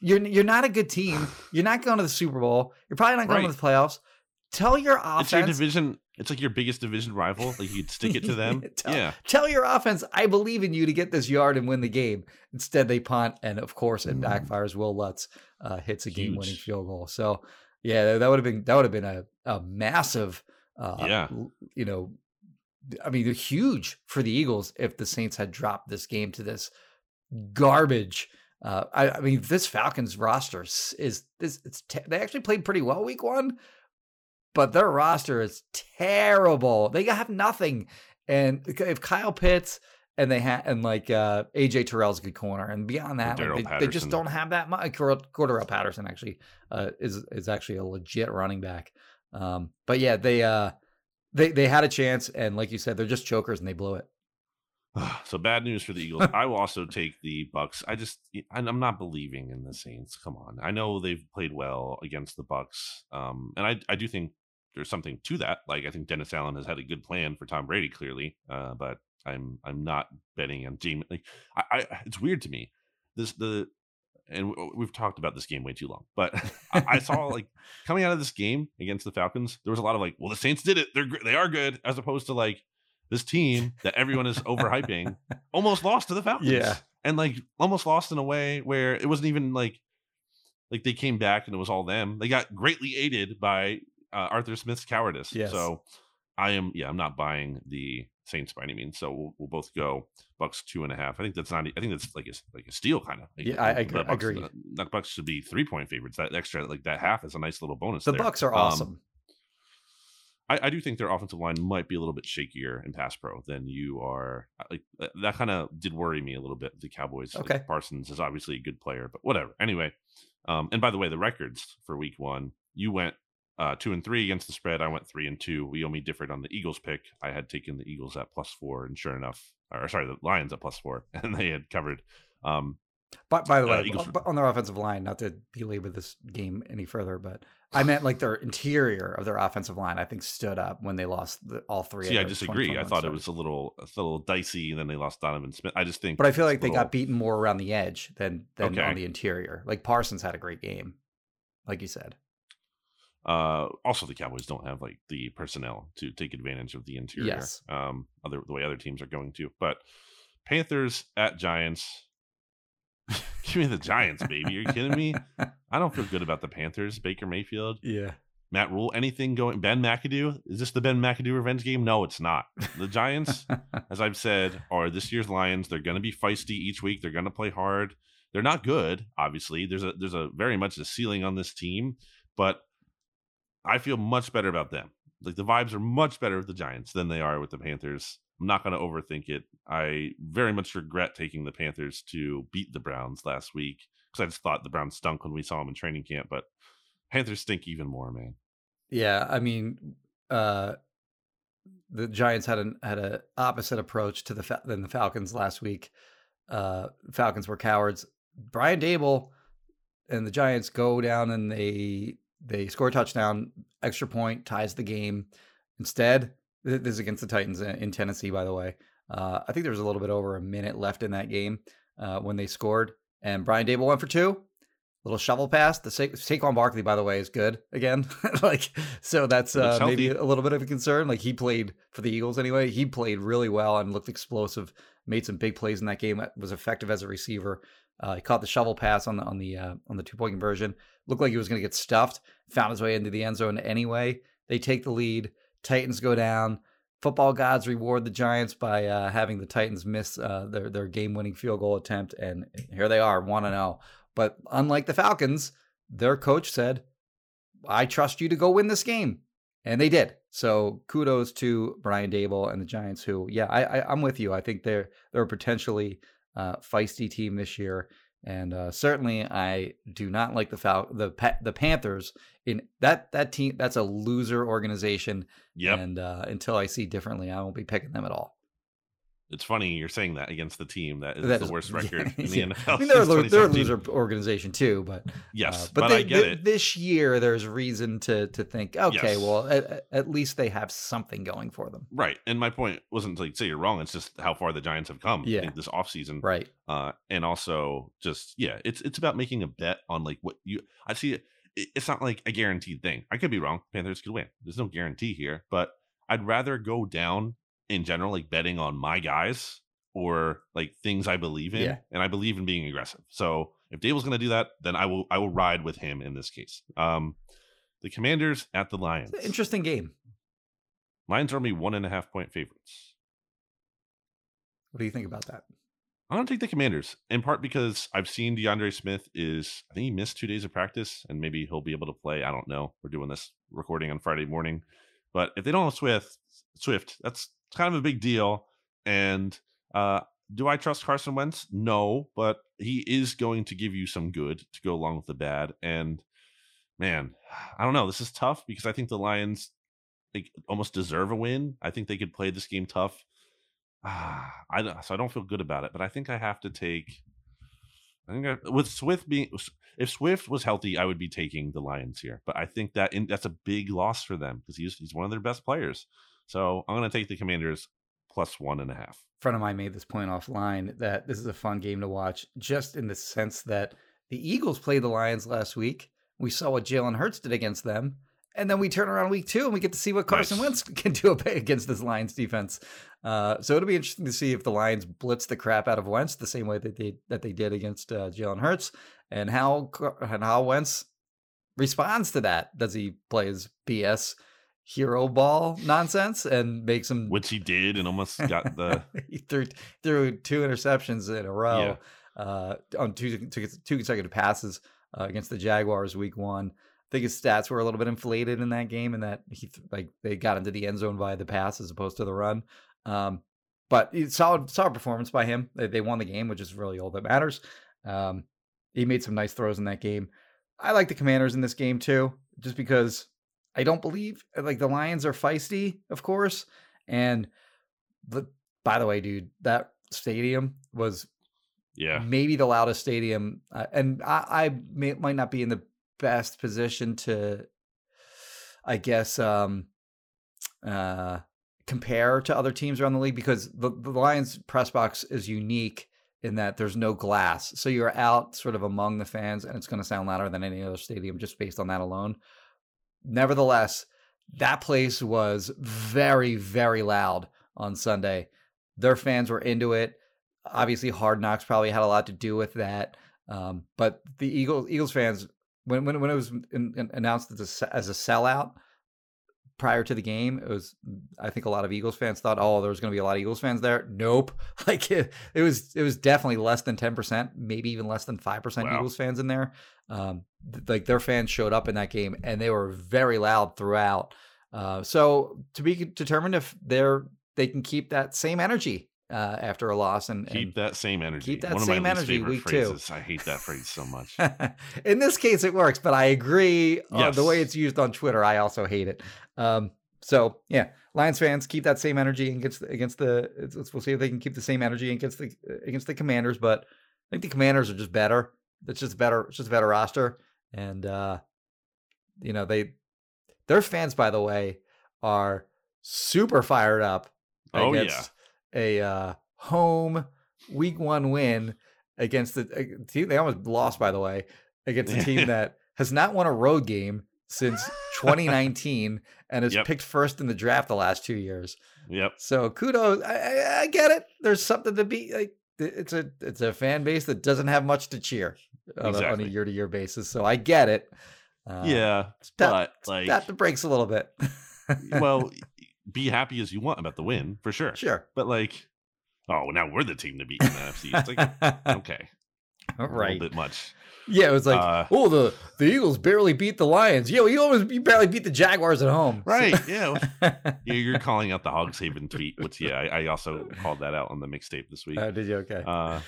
You're you're not a good team. You're not going to the Super Bowl. You're probably not going Right. to the playoffs. Tell your it's your offense. division. It's like your biggest division rival. Like you'd stick it to them. tell, yeah. tell your offense, I believe in you to get this yard and win the game. Instead, they punt, and of course, it backfires. Wil Lutz uh, hits a game-winning field goal. So, yeah, that would have been that would have been a, a massive, uh, Yeah. you know, I mean, they're huge for the Eagles if the Saints had dropped this game to this garbage. Uh, I, I mean, this Falcons roster is, is this. It's te- they actually played pretty well week one, but their roster is terrible. They have nothing. And if Kyle Pitts and they have and like uh, AJ Terrell's a good corner, and beyond that, like, they, they just don't have that much. Cord- Cordarrelle Patterson actually uh, is is actually a legit running back. Um, but yeah, they uh, they they had a chance, and like you said, they're just chokers, and they blew it. so bad news for the Eagles. I will also take the Bucks. I just and I'm not believing in the Saints. Come on. I know they've played well against the Bucks. Um and I I do think there's something to that. Like I think Dennis Allen has had a good plan for Tom Brady clearly. Uh but I'm I'm not betting on Jameis like I, I it's weird to me. This the and we've talked about this game way too long, but I, I saw like coming out of this game against the Falcons, there was a lot of like, well, the Saints did it. They're they are good, as opposed to like this team that everyone is overhyping almost lost to the Falcons. Yeah. And like almost lost in a way where it wasn't even like like they came back and it was all them. They got greatly aided by uh, Arthur Smith's cowardice. Yes. So I am, yeah, I'm not buying the Saints by any means. So we'll, we'll both go Bucks two and a half. I think that's not. I think that's like a like a steal kind of. Like, Yeah, I the agree- Bucks. The, the Bucks should be three point favorites. That extra like that half is a nice little bonus. The there. Bucks are Um, awesome. I, I do think their offensive line might be a little bit shakier in pass pro than you are. uh, Like that, kind of did worry me a little bit. The Cowboys. Like, Okay. Parsons is obviously a good player, but whatever. Anyway, um, and by the way, the records for Week One, you went uh, two and three against the spread. I went three and two. We only differed on the Eagles pick. I had taken the Eagles at plus four, and sure enough, or sorry, the Lions at plus four, and they had covered. Um, But by the uh, way, Eagles- on- their offensive line, not to belabor this game any further, but I meant like their interior of their offensive line. I think stood up when they lost the, all three. see, I disagree. I 2021 thought it was a little, a little dicey, and then they lost Donovan Smith. I just think, But I feel like they little- got beaten more around the edge than than Okay. on the interior. Like Parsons had a great game, like you said. Uh, also, the Cowboys don't have like the personnel to take advantage of the interior. Yes. Um, other the way other teams are going to. But Panthers at Giants. Give me the Giants, baby. Are you kidding me? I don't feel good about the Panthers. Baker Mayfield, Yeah. Matt Rhule, anything going? Ben McAdoo? Is this the Ben McAdoo revenge game? No, it's not. The Giants, as I've said, are this year's Lions. They're going to be feisty each week. They're going to play hard. They're not good, obviously. There's a there's a very much a ceiling on this team, but I feel much better about them. Like the vibes are much better with the Giants than they are with the Panthers. I'm not going to overthink it. I very much regret taking the Panthers to beat the Browns last week because I just thought the Browns stunk when we saw them in training camp, but Panthers stink even more, man. Yeah, I mean, uh, the Giants had an had a opposite approach to the Fa- than the Falcons last week. Uh, Falcons were cowards. Brian Daboll and the Giants go down and they they score a touchdown, extra point ties the game. Instead, this is against the Titans in Tennessee, by the way. Uh, I think there was a little bit over a minute left in that game uh, when they scored, and Brian Daboll went for two little shovel pass. The Sa- Saquon Barkley, by the way, is good again. like, so that's uh, maybe a little bit of a concern. Like he played for the Eagles anyway. He played really well and looked explosive. Made some big plays in that game. Was effective as a receiver. Uh, he caught the shovel pass on the on the uh, on the two point conversion. Looked like he was going to get stuffed. Found his way into the end zone anyway. They take the lead. Titans go down. Football gods reward the Giants by uh, having the Titans miss uh, their their game winning field goal attempt, and here they are, one and zero. But unlike the Falcons, their coach said, I trust you to go win this game. And they did. So kudos to Brian Daboll and the Giants, who, yeah, I, I, I'm with you. I think they're they're a potentially uh, feisty team this year, and uh, certainly I do not like the Fal- the pa- the Panthers. In that that team, that's a loser organization. Yep. And uh, until I see differently, I won't be picking them at all. It's funny you're saying that against the team that is That the is- worst yeah, record in the yeah. NFL. I mean, they're they're a loser organization too, but Yes, uh, but, they- I get it. This year, there's reason to to think, okay, Yes. well, at, at least they have something going for them, Right. And my point wasn't to like say you're wrong. It's just how far the Giants have come Yeah. This offseason. right? Uh, and also just, yeah, it's it's about making a bet on like what you I see it, it's not like a guaranteed thing. I could be wrong. Panthers could win. There's no guarantee here, but I'd rather go down in general, like betting on my guys or like things I believe in. Yeah. And I believe in being aggressive. So if Daboll's gonna do that, then I will I will ride with him in this case. Um the commanders at the Lions. Interesting game. Lions are only one and a half point favorites. What do you think about that? I'm gonna take the Commanders in part because I've seen D'Andre Swift is I think he missed two days of practice and maybe he'll be able to play. I don't know. We're doing this recording on Friday morning, but if they don't have Swift, Swift, that's kind of a big deal. And uh, do I trust Carson Wentz? No, but he is going to give you some good to go along with the bad. And man, I don't know. This is tough because I think the Lions like, almost deserve a win. I think they could play this game tough. Ah, I so I don't feel good about it, but I think I have to take. I think I, with Swift being if Swift was healthy, I would be taking the Lions here. But I think that in, that's a big loss for them because he's he's one of their best players. So I'm going to take the Commanders plus one and a half. friend of mine made this point offline that this is a fun game to watch, just in the sense that the Eagles played the Lions last week. We saw what Jalen Hurts did against them. And then we turn around week two and we get to see what Carson Nice. Wentz can do against this Lions defense. Uh, so it'll be interesting to see if the Lions blitz the crap out of Wentz the same way that they that they did against uh, Jalen Hurts, and how and how Wentz responds to that. Does he play his BS hero ball nonsense and makes him Which he did and almost got the. he threw threw two interceptions in a row uh, on two, two two consecutive passes uh, against the Jaguars week one. I think his stats were a little bit inflated in that game, and that he like they got into the end zone via the pass as opposed to the run. Um, but it's solid solid performance by him. They, they won the game, which is really all that matters. Um, he made some nice throws in that game. I like the Commanders in this game too, just because I don't believe like the Lions are feisty, of course, and the by the way, dude, that stadium was Yeah. maybe the loudest stadium, uh, and I, I may, might not be in the best position to, I guess, um, uh, compare to other teams around the league because the, the Lions press box is unique in that there's no glass, so you're out sort of among the fans, and it's going to sound louder than any other stadium just based on that alone. Nevertheless, that place was very, very loud on Sunday. Their fans were into it. Obviously, Hard Knocks probably had a lot to do with that. Um, but the Eagles, Eagles fans, when when when it was in, in- announced as a, as a sellout prior to the game, it was I think a lot of Eagles fans thought, oh, there was going to be a lot of Eagles fans there. Nope, like it, it was it was definitely less than ten percent, maybe even less than five percent Wow. Eagles fans in there. Um, th- like their fans showed up in that game and they were very loud throughout. Uh, so to be determined if they're they can keep that same energy uh, after a loss and, Keep and that same energy. keep that One of same energy week two. phrases. I hate that phrase so much. in this case, it works, but I agree uh, the way it's used on Twitter. I also hate it. Um, so yeah, Lions fans keep that same energy against against the. It's, it's- we'll see if they can keep the same energy against the against the Commanders. But I think the Commanders are just better. It's just better. It's just a better roster, and uh, you know they their fans, by the way, are super fired up Oh, yeah. against a uh, home week one win against the team. They almost lost, by the way, against a team that has not won a road game since 2019 and has Yep. picked first in the draft the last two years. Yep. So kudos. I, I, get it. There's something to be like. It's a it's a fan base that doesn't have much to cheer on, a, on a year to year basis. So I get it. Uh, yeah. but like, that breaks a little bit. well, be happy as you want about the win for sure. sure. But like, oh, now we're the team to beat in the NFC. It's like, okay, All right. a little bit much. Yeah, it was like, Uh, oh, the the Eagles barely beat the Lions. Yeah, well, you almost you barely beat the Jaguars at home. So- Right. Yeah. Yeah, You're calling out the Hogs Haven tweet, which yeah, I, I also called that out on the mixtape this week. oh, did you? Okay. Uh,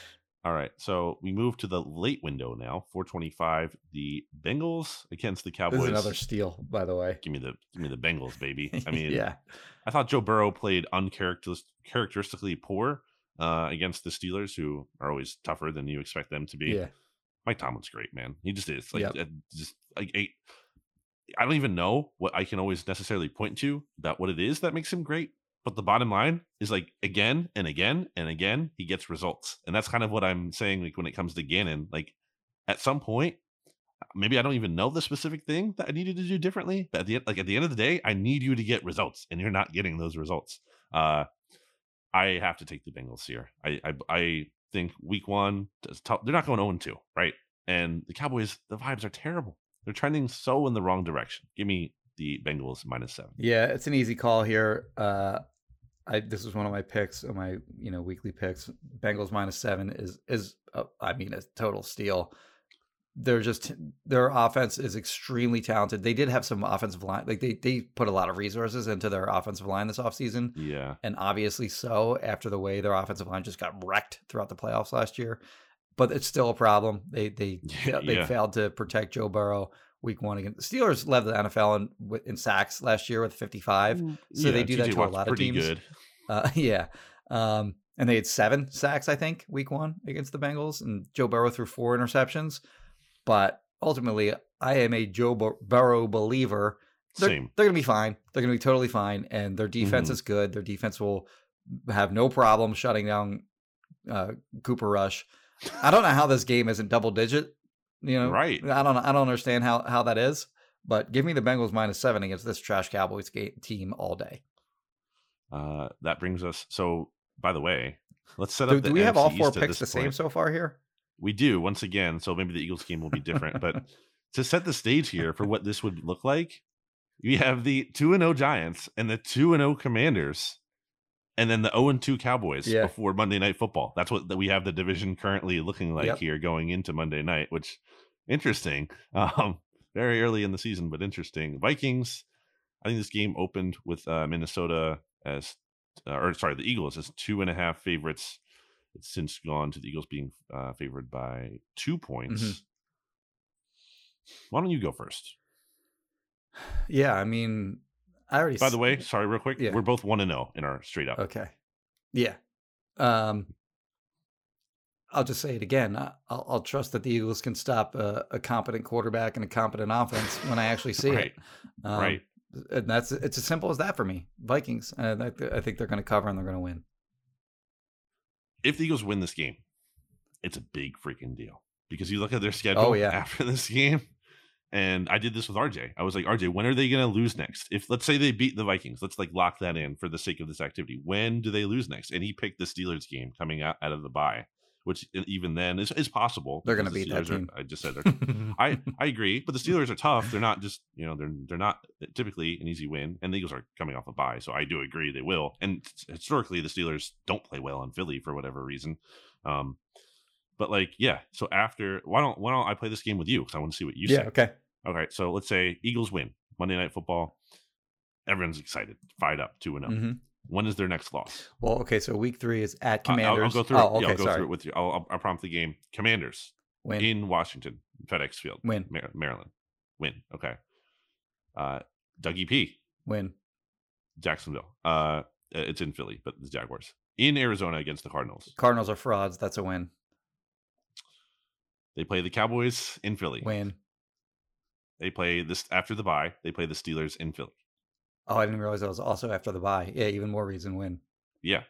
all right, so we move to the late window now. 425. The Bengals against the Cowboys. another steal, by the way. Give me the give me the Bengals, baby. I mean, yeah, I thought Joe Burrow played uncharacteristically poor uh, against the Steelers, who are always tougher than you expect them to be. yeah, Mike Tomlin's great, man. He just is. Like, Yep. uh, just like I, I don't even know what I can always necessarily point to about what it is that makes him great. But the bottom line is like again and again and again, he gets results, and that's kind of what I'm saying. Like when it comes to Gannon, like at some point, maybe I don't even know the specific thing that I needed to do differently. But at the end, like at the end of the day, I need you to get results, and you're not getting those results. Uh, I have to take the Bengals here. I I, I think Week One, they're not going 0 2, right? And the Cowboys, the vibes are terrible. They're trending so in the wrong direction. Give me the Bengals minus seven. yeah. It's an easy call here. Uh, I this is one of my picks, my you know weekly picks. Bengals minus seven is is uh, I mean a total steal. They're just their offense is extremely talented. They did have some offensive line, like they they put a lot of resources into their offensive line this offseason. Yeah. and obviously so after the way their offensive line just got wrecked throughout the playoffs last year. But it's still a problem. They they Yeah, they failed to protect Joe Burrow week one against the Steelers led the NFL in, in sacks last year with 55. So they do that TJ to a lot of teams. good. Uh, yeah. Um, and they had seven sacks, I think, week one against the Bengals, and Joe Burrow threw four interceptions. But ultimately, I am a Joe Burrow believer. They're, Same. they're going to be fine. They're going to be totally fine. And their defense Mhm. is good. Their defense will have no problem shutting down uh, Cooper Rush. I don't know how this game isn't double digit. You know, Right. I don't. I don't understand how how that is. But give me the Bengals minus seven against this trash Cowboys team all day. Uh, that brings us. So, by the way, let's set up. Do, the do we have all four East picks the same so far here? We do once again. So maybe the Eagles game will be different, but to set the stage here for what this would look like, we have the two and zero Giants and the two and zero Commanders, and then the zero and two Cowboys Yeah. before Monday Night Football. That's what that we have the division currently looking like Yep. here going into Monday night, which interesting. Um, very early in the season, but interesting. Vikings. I think this game opened with uh, Minnesota as, uh, or sorry, the Eagles as two and a half favorites. It's since gone to the Eagles being uh, favored by two points. Mhm. Why don't you go first? Yeah, I mean, I already. By the way, sorry, real quick, Yeah. we're both one and zero in our straight up. Okay. Yeah. Um, I'll just say it again. I- I'll, I'll trust that the Eagles can stop a, a competent quarterback and a competent offense when I actually see right, it. Um, right. And that's it's as simple as that for me. Vikings. I think they're going to cover and they're going to win. If the Eagles win this game, it's a big freaking deal because you look at their oh, schedule Oh, yeah. after this game. And I did this with RJ. I was like, RJ, when are they going to lose next? If let's say they beat the Vikings, let's like lock that in for the sake of this activity. When do they lose next? And he picked the Steelers game coming out, out of the bye, which even then is, is possible. They're because the beat that Steelers are- team. I just said they're I I agree, but the Steelers are tough. They're not just you know they're they're not typically an easy win, and the Eagles are coming off a bye, so I do agree they will. And historically, the Steelers don't play well in Philly for whatever reason. Um, but like yeah, so after why don't why don't I play this game with you because I want to see what you yeah. say. Okay. Okay, so let's say Eagles win Monday Night Football. Everyone's excited, fired up, two and zero. When is their next loss? Well, okay. So week three is at I- I'll- Commanders. I'll, go through. Oh, it. okay. Yeah, I'll go sorry. through it with you. I'll, I'll, I'll prompt the game. Commanders Win. in Washington, FedEx Field. Win. Maryland. Win. Okay. Uh, Dougie P. Win. Jacksonville. Uh, it's in Philly, but the Jaguars in Arizona against the Cardinals. Cardinals are frauds. That's a win. They play the Cowboys in Philly. Win. They play this after the bye. They play the Steelers in Philly. Oh, I didn't realize that was also after the bye. Yeah, even more reason win. Yeah.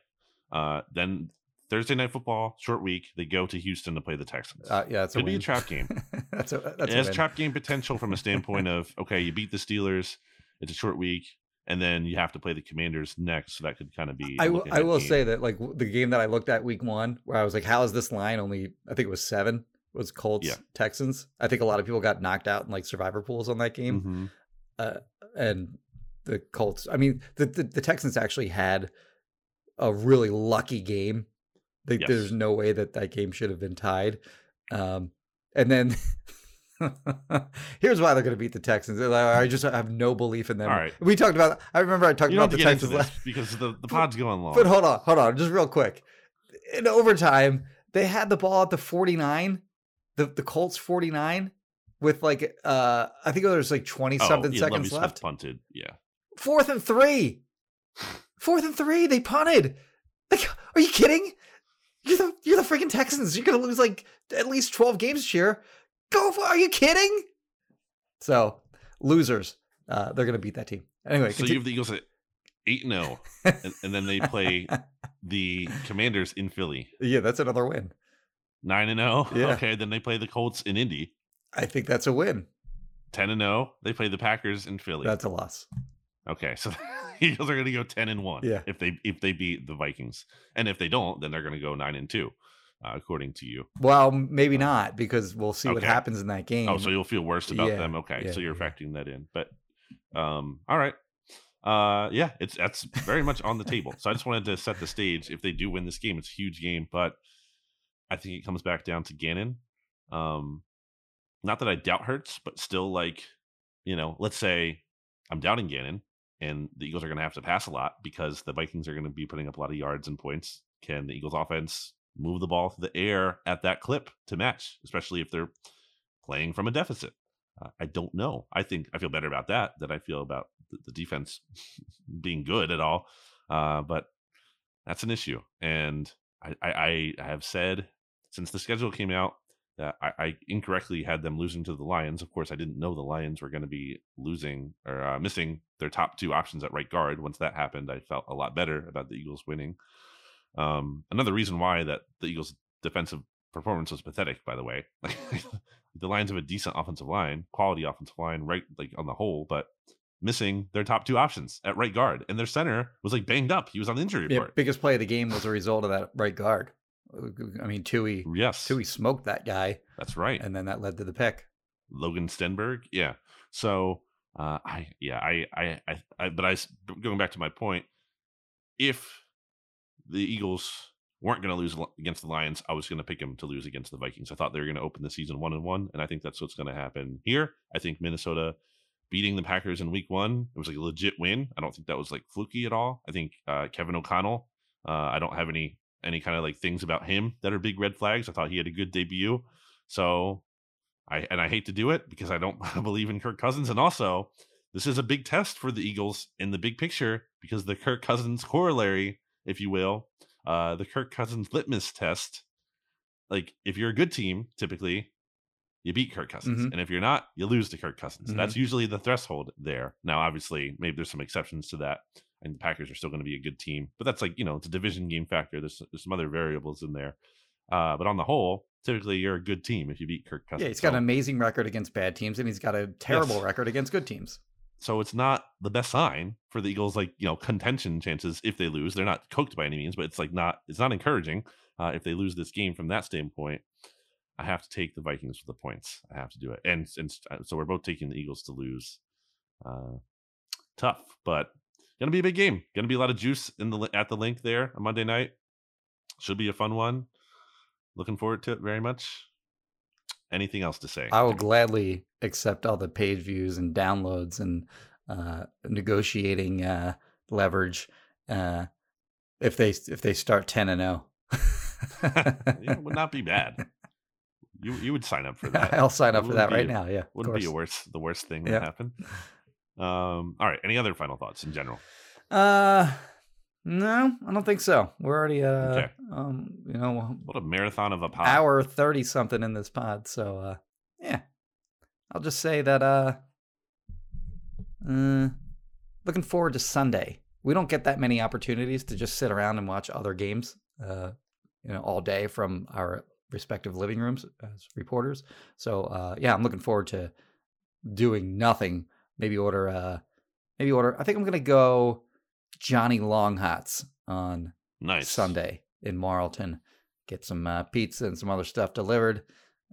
Uh, then Thursday night football, short week. They go to Houston to play the Texans. Uh, yeah, a Could win. be a trap game. that's a that's it a has win. trap game potential from a standpoint of okay, you beat the Steelers. It's a short week, and then you have to play the Commanders next. So that could kind of be. a I will, I will game. say that like the game that I looked at week one, where I was like, "How is this line only?" I think it was seven. Was Colts Yeah. Texans? I think a lot of people got knocked out in like survivor pools on that game, Mhm. uh, and the Colts. I mean, the, the the Texans actually had a really lucky game. Like, Yes. There's no way that that game should have been tied. Um, and then here's why they're going to beat the Texans. I just have no belief in them. All right. We talked about. I remember I talked about the Texans last. because the the pod's going long. But hold on, hold on, just real quick. In overtime, they had the ball at the 49, the, the Colts 49, with like uh I think there's like 20 Oh, something yeah, seconds Lovie Smith left. punted. Yeah. Fourth and three. Fourth and three. They punted. Like, are you kidding? You're the you're the freaking Texans. You're gonna lose like at least 12 games this year. Go for are you kidding? So losers. Uh they're gonna beat that team. Anyway, So you have the Eagles at eight and zero, and, and then they play the Commanders in Philly. yeah, that's another win. Nine and zero. Yeah. Okay, then they play the Colts in Indy. I think that's a win. Ten and zero. They play the Packers in Philly. That's a loss. Okay, so the Eagles are going to go ten and one. Yeah. If they if they beat the Vikings, and if they don't, then they're going to go nine and two, uh, according to you. Well, maybe not because we'll see what happens in that game. Oh, so you'll feel worse about Yeah, them. Okay, yeah, so you're yeah. factoring that in. But um, all right. Uh, yeah, it's that's very much on the table. So I just wanted to set the stage. If they do win this game, it's a huge game, but I think it comes back down to Gannon. Um, not that I doubt Hurts, but still, like, you know, let's say I'm doubting Gannon, and the Eagles are going to have to pass a lot because the Vikings are going to be putting up a lot of yards and points. Can the Eagles offense move the ball through the air at that clip to match, especially if they're playing from a deficit? Uh, I don't know. I think I feel better about that than I feel about the, the defense being good at all. Uh, but that's an issue, and I, I, I have said since the schedule came out that I, I incorrectly had them losing to the Lions. Of course, I didn't know the Lions were going to be losing or uh, missing their top two options at right guard. Once that happened, I felt a lot better about the Eagles winning. Um, another reason why that the Eagles' defensive performance was pathetic, by the way. the Lions have a decent offensive line, quality offensive line, right, like on the whole, but missing their top two options at right guard, and their center was like banged up. He was on the injury Yeah, report. biggest play of the game was a result of that right guard. I mean, Tui, Yes, Tui smoked that guy, that's right. and then that led to the pick. Logan Stenberg. Yeah. So uh, I yeah I, I I I but I going back to my point, if the Eagles weren't going to lose against the Lions, I was going to pick them to lose against the Vikings. I thought they were going to open the season one and one, and I think that's what's going to happen here. I think Minnesota beating the Packers in Week One it was like a legit win. I don't think that was like fluky at all. I think uh, Kevin O'Connell. Uh, I don't have any any kind of like things about him that are big red flags. I thought he had a good debut. So I and I hate to do it because I don't believe in Kirk Cousins, and also this is a big test for the Eagles in the big picture because the Kirk Cousins corollary, if you will, uh, the Kirk Cousins litmus test. Like if you're a good team, typically you beat Kirk Cousins, Mhm. and if you're not, you lose to Kirk Cousins. That's usually the threshold there. Now, obviously, maybe there's some exceptions to that, and the Packers are still going to be a good team, but that's like you know it's a division game factor. There's there's some other variables in there, uh, but on the whole, typically you're a good team if you beat Kirk Cousins. Yeah, he's got an amazing record against bad teams, and he's got a terrible Yes. record against good teams. so it's not the best sign for the Eagles. Like you know, contention chances if they lose, they're not cooked by any means, but it's like not it's not encouraging uh, if they lose this game from that standpoint. I have to take the Vikings for the points. I have to do it, and and uh, so we're both taking the Eagles to lose. Uh, tough, but gonna be a big game. Gonna be a lot of juice in the at the Linc there on Monday night. Should be a fun one. Looking forward to it very much. Anything else to say? I will gladly accept all the page views and downloads and uh, negotiating uh, leverage uh, if they if they start ten and oh. zero. It would not be bad. You you would sign up for that. I'll sign up for that right now. Yeah, Wouldn't be worst the worst thing that Yeah. happened. Um. All right. Any other final thoughts in general? Uh, no, I don't think so. We're already uh, Okay. um, you know, What a marathon of a pod. hour thirty something in this pod. So uh, yeah, I'll just say that uh, uh, looking forward to Sunday. We don't get that many opportunities to just sit around and watch other games, uh, you know, all day from our respective living rooms as reporters. So uh, yeah, I'm looking forward to doing nothing. Maybe order uh, maybe order. I think I'm gonna go Johnny Long Hots on Nice. Sunday in Marlton. Get some uh, pizza and some other stuff delivered.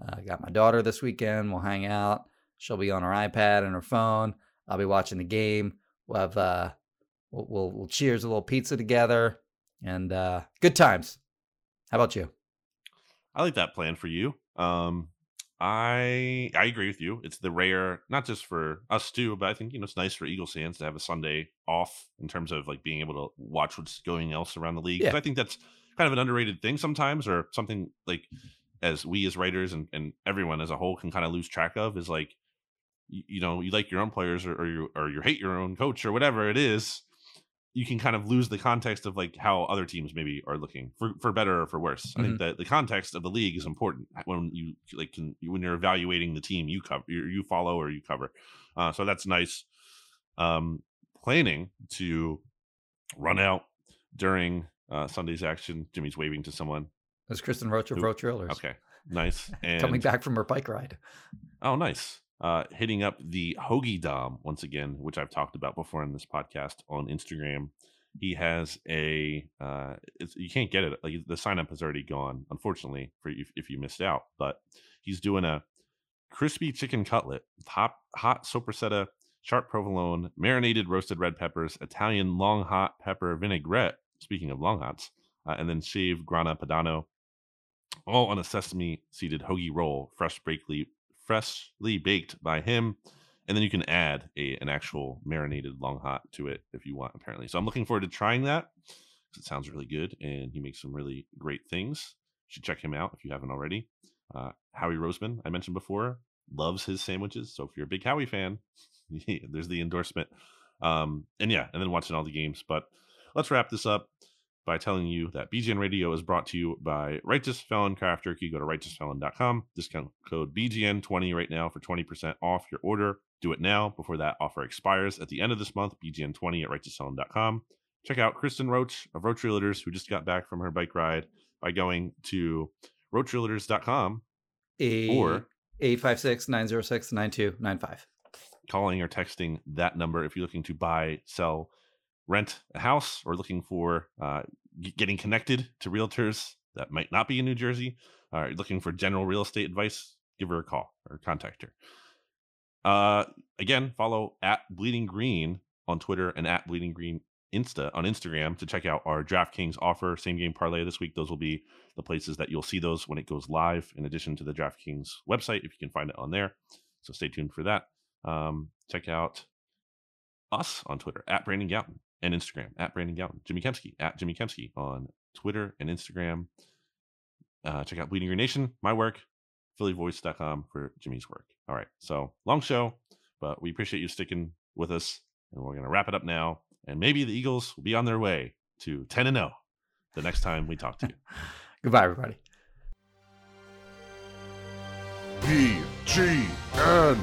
Uh, got my daughter this weekend. We'll hang out. She'll be on her iPad and her phone. I'll be watching the game. We'll have uh, we'll, we'll we'll cheers a little pizza together and uh, good times. How about you? I like that plan for you. Um. I I agree with you. It's the rare, not just for us too, but I think you know it's nice for Eagles fans to have a Sunday off in terms of like being able to watch what's going else around the league. Yeah. I think that's kind of an underrated thing sometimes, or something like as we as writers and, and everyone as a whole can kind of lose track of is like you, you know you like your own players or, or you or you hate your own coach or whatever it is you can kind of lose the context of like how other teams maybe are looking for for better or for worse i think that the context of the league is important when you like can when you're evaluating the team you cover you, you follow or you cover uh, so that's nice um planning to run out during uh sunday's action jimmy's waving to someone It's Kristen Roach of Roach Realtors. okay nice and Coming back from her bike ride. Oh, nice. Uh, hitting up the Hoagie Dom once again, which I've talked about before in this podcast on Instagram. He has a, uh, you can't get it. Like the sign up has already gone, unfortunately, for you if you missed out. But he's doing a crispy chicken cutlet, hot hot sopressata, sharp provolone, marinated roasted red peppers, Italian long hot pepper vinaigrette. Speaking of long hots, uh, and then shaved grana padano, all on a sesame seeded hoagie roll, fresh bakely, freshly baked by him. And then you can add a an actual marinated long hot to it if you want, apparently. So I'm looking forward to trying that it sounds really good and he makes some really great things. You should check him out if you haven't already. Uh, Howie Roseman, I mentioned before, loves his sandwiches. So if you're a big Howie fan, there's the endorsement. Um, and yeah, and then watching all the games. But let's wrap this up by telling you that BGN Radio is brought to you by Righteous Felon Craft Jerky. Go to righteousfelon.com. Discount code BGN20 right now for 20% off your order. Do it now before that offer expires at the end of this month. BGN20 at righteousfelon.com. Check out Kristen Roach of Roach Realtors, who just got back from her bike ride by going to roachrealtors.com or 856 906 9295. calling or texting that number if you're looking to buy, sell, rent a house, or looking for uh, getting connected to realtors that might not be in New Jersey, are looking for general real estate advice, give her a call or contact her. Uh, again, follow at Bleeding Green on Twitter and at Bleeding Green Insta on Instagram to check out our DraftKings offer same game parlay this week. Those will be the places that you'll see those when it goes live, in addition to the DraftKings website if you can find it on there. So stay tuned for that. Um, check out us on Twitter at Brandon Gowton and Instagram at Brandon Gowton. Jimmy Kempski at Jimmy Kempski on Twitter and Instagram. Uh, check out Bleeding Green Nation, my work, phillyvoice.com for Jimmy's work. All right. So long show, but we appreciate you sticking with us. And we're going to wrap it up now. And maybe the Eagles will be on their way to 10 and 0 the next time we talk to you. Goodbye, everybody. BGN.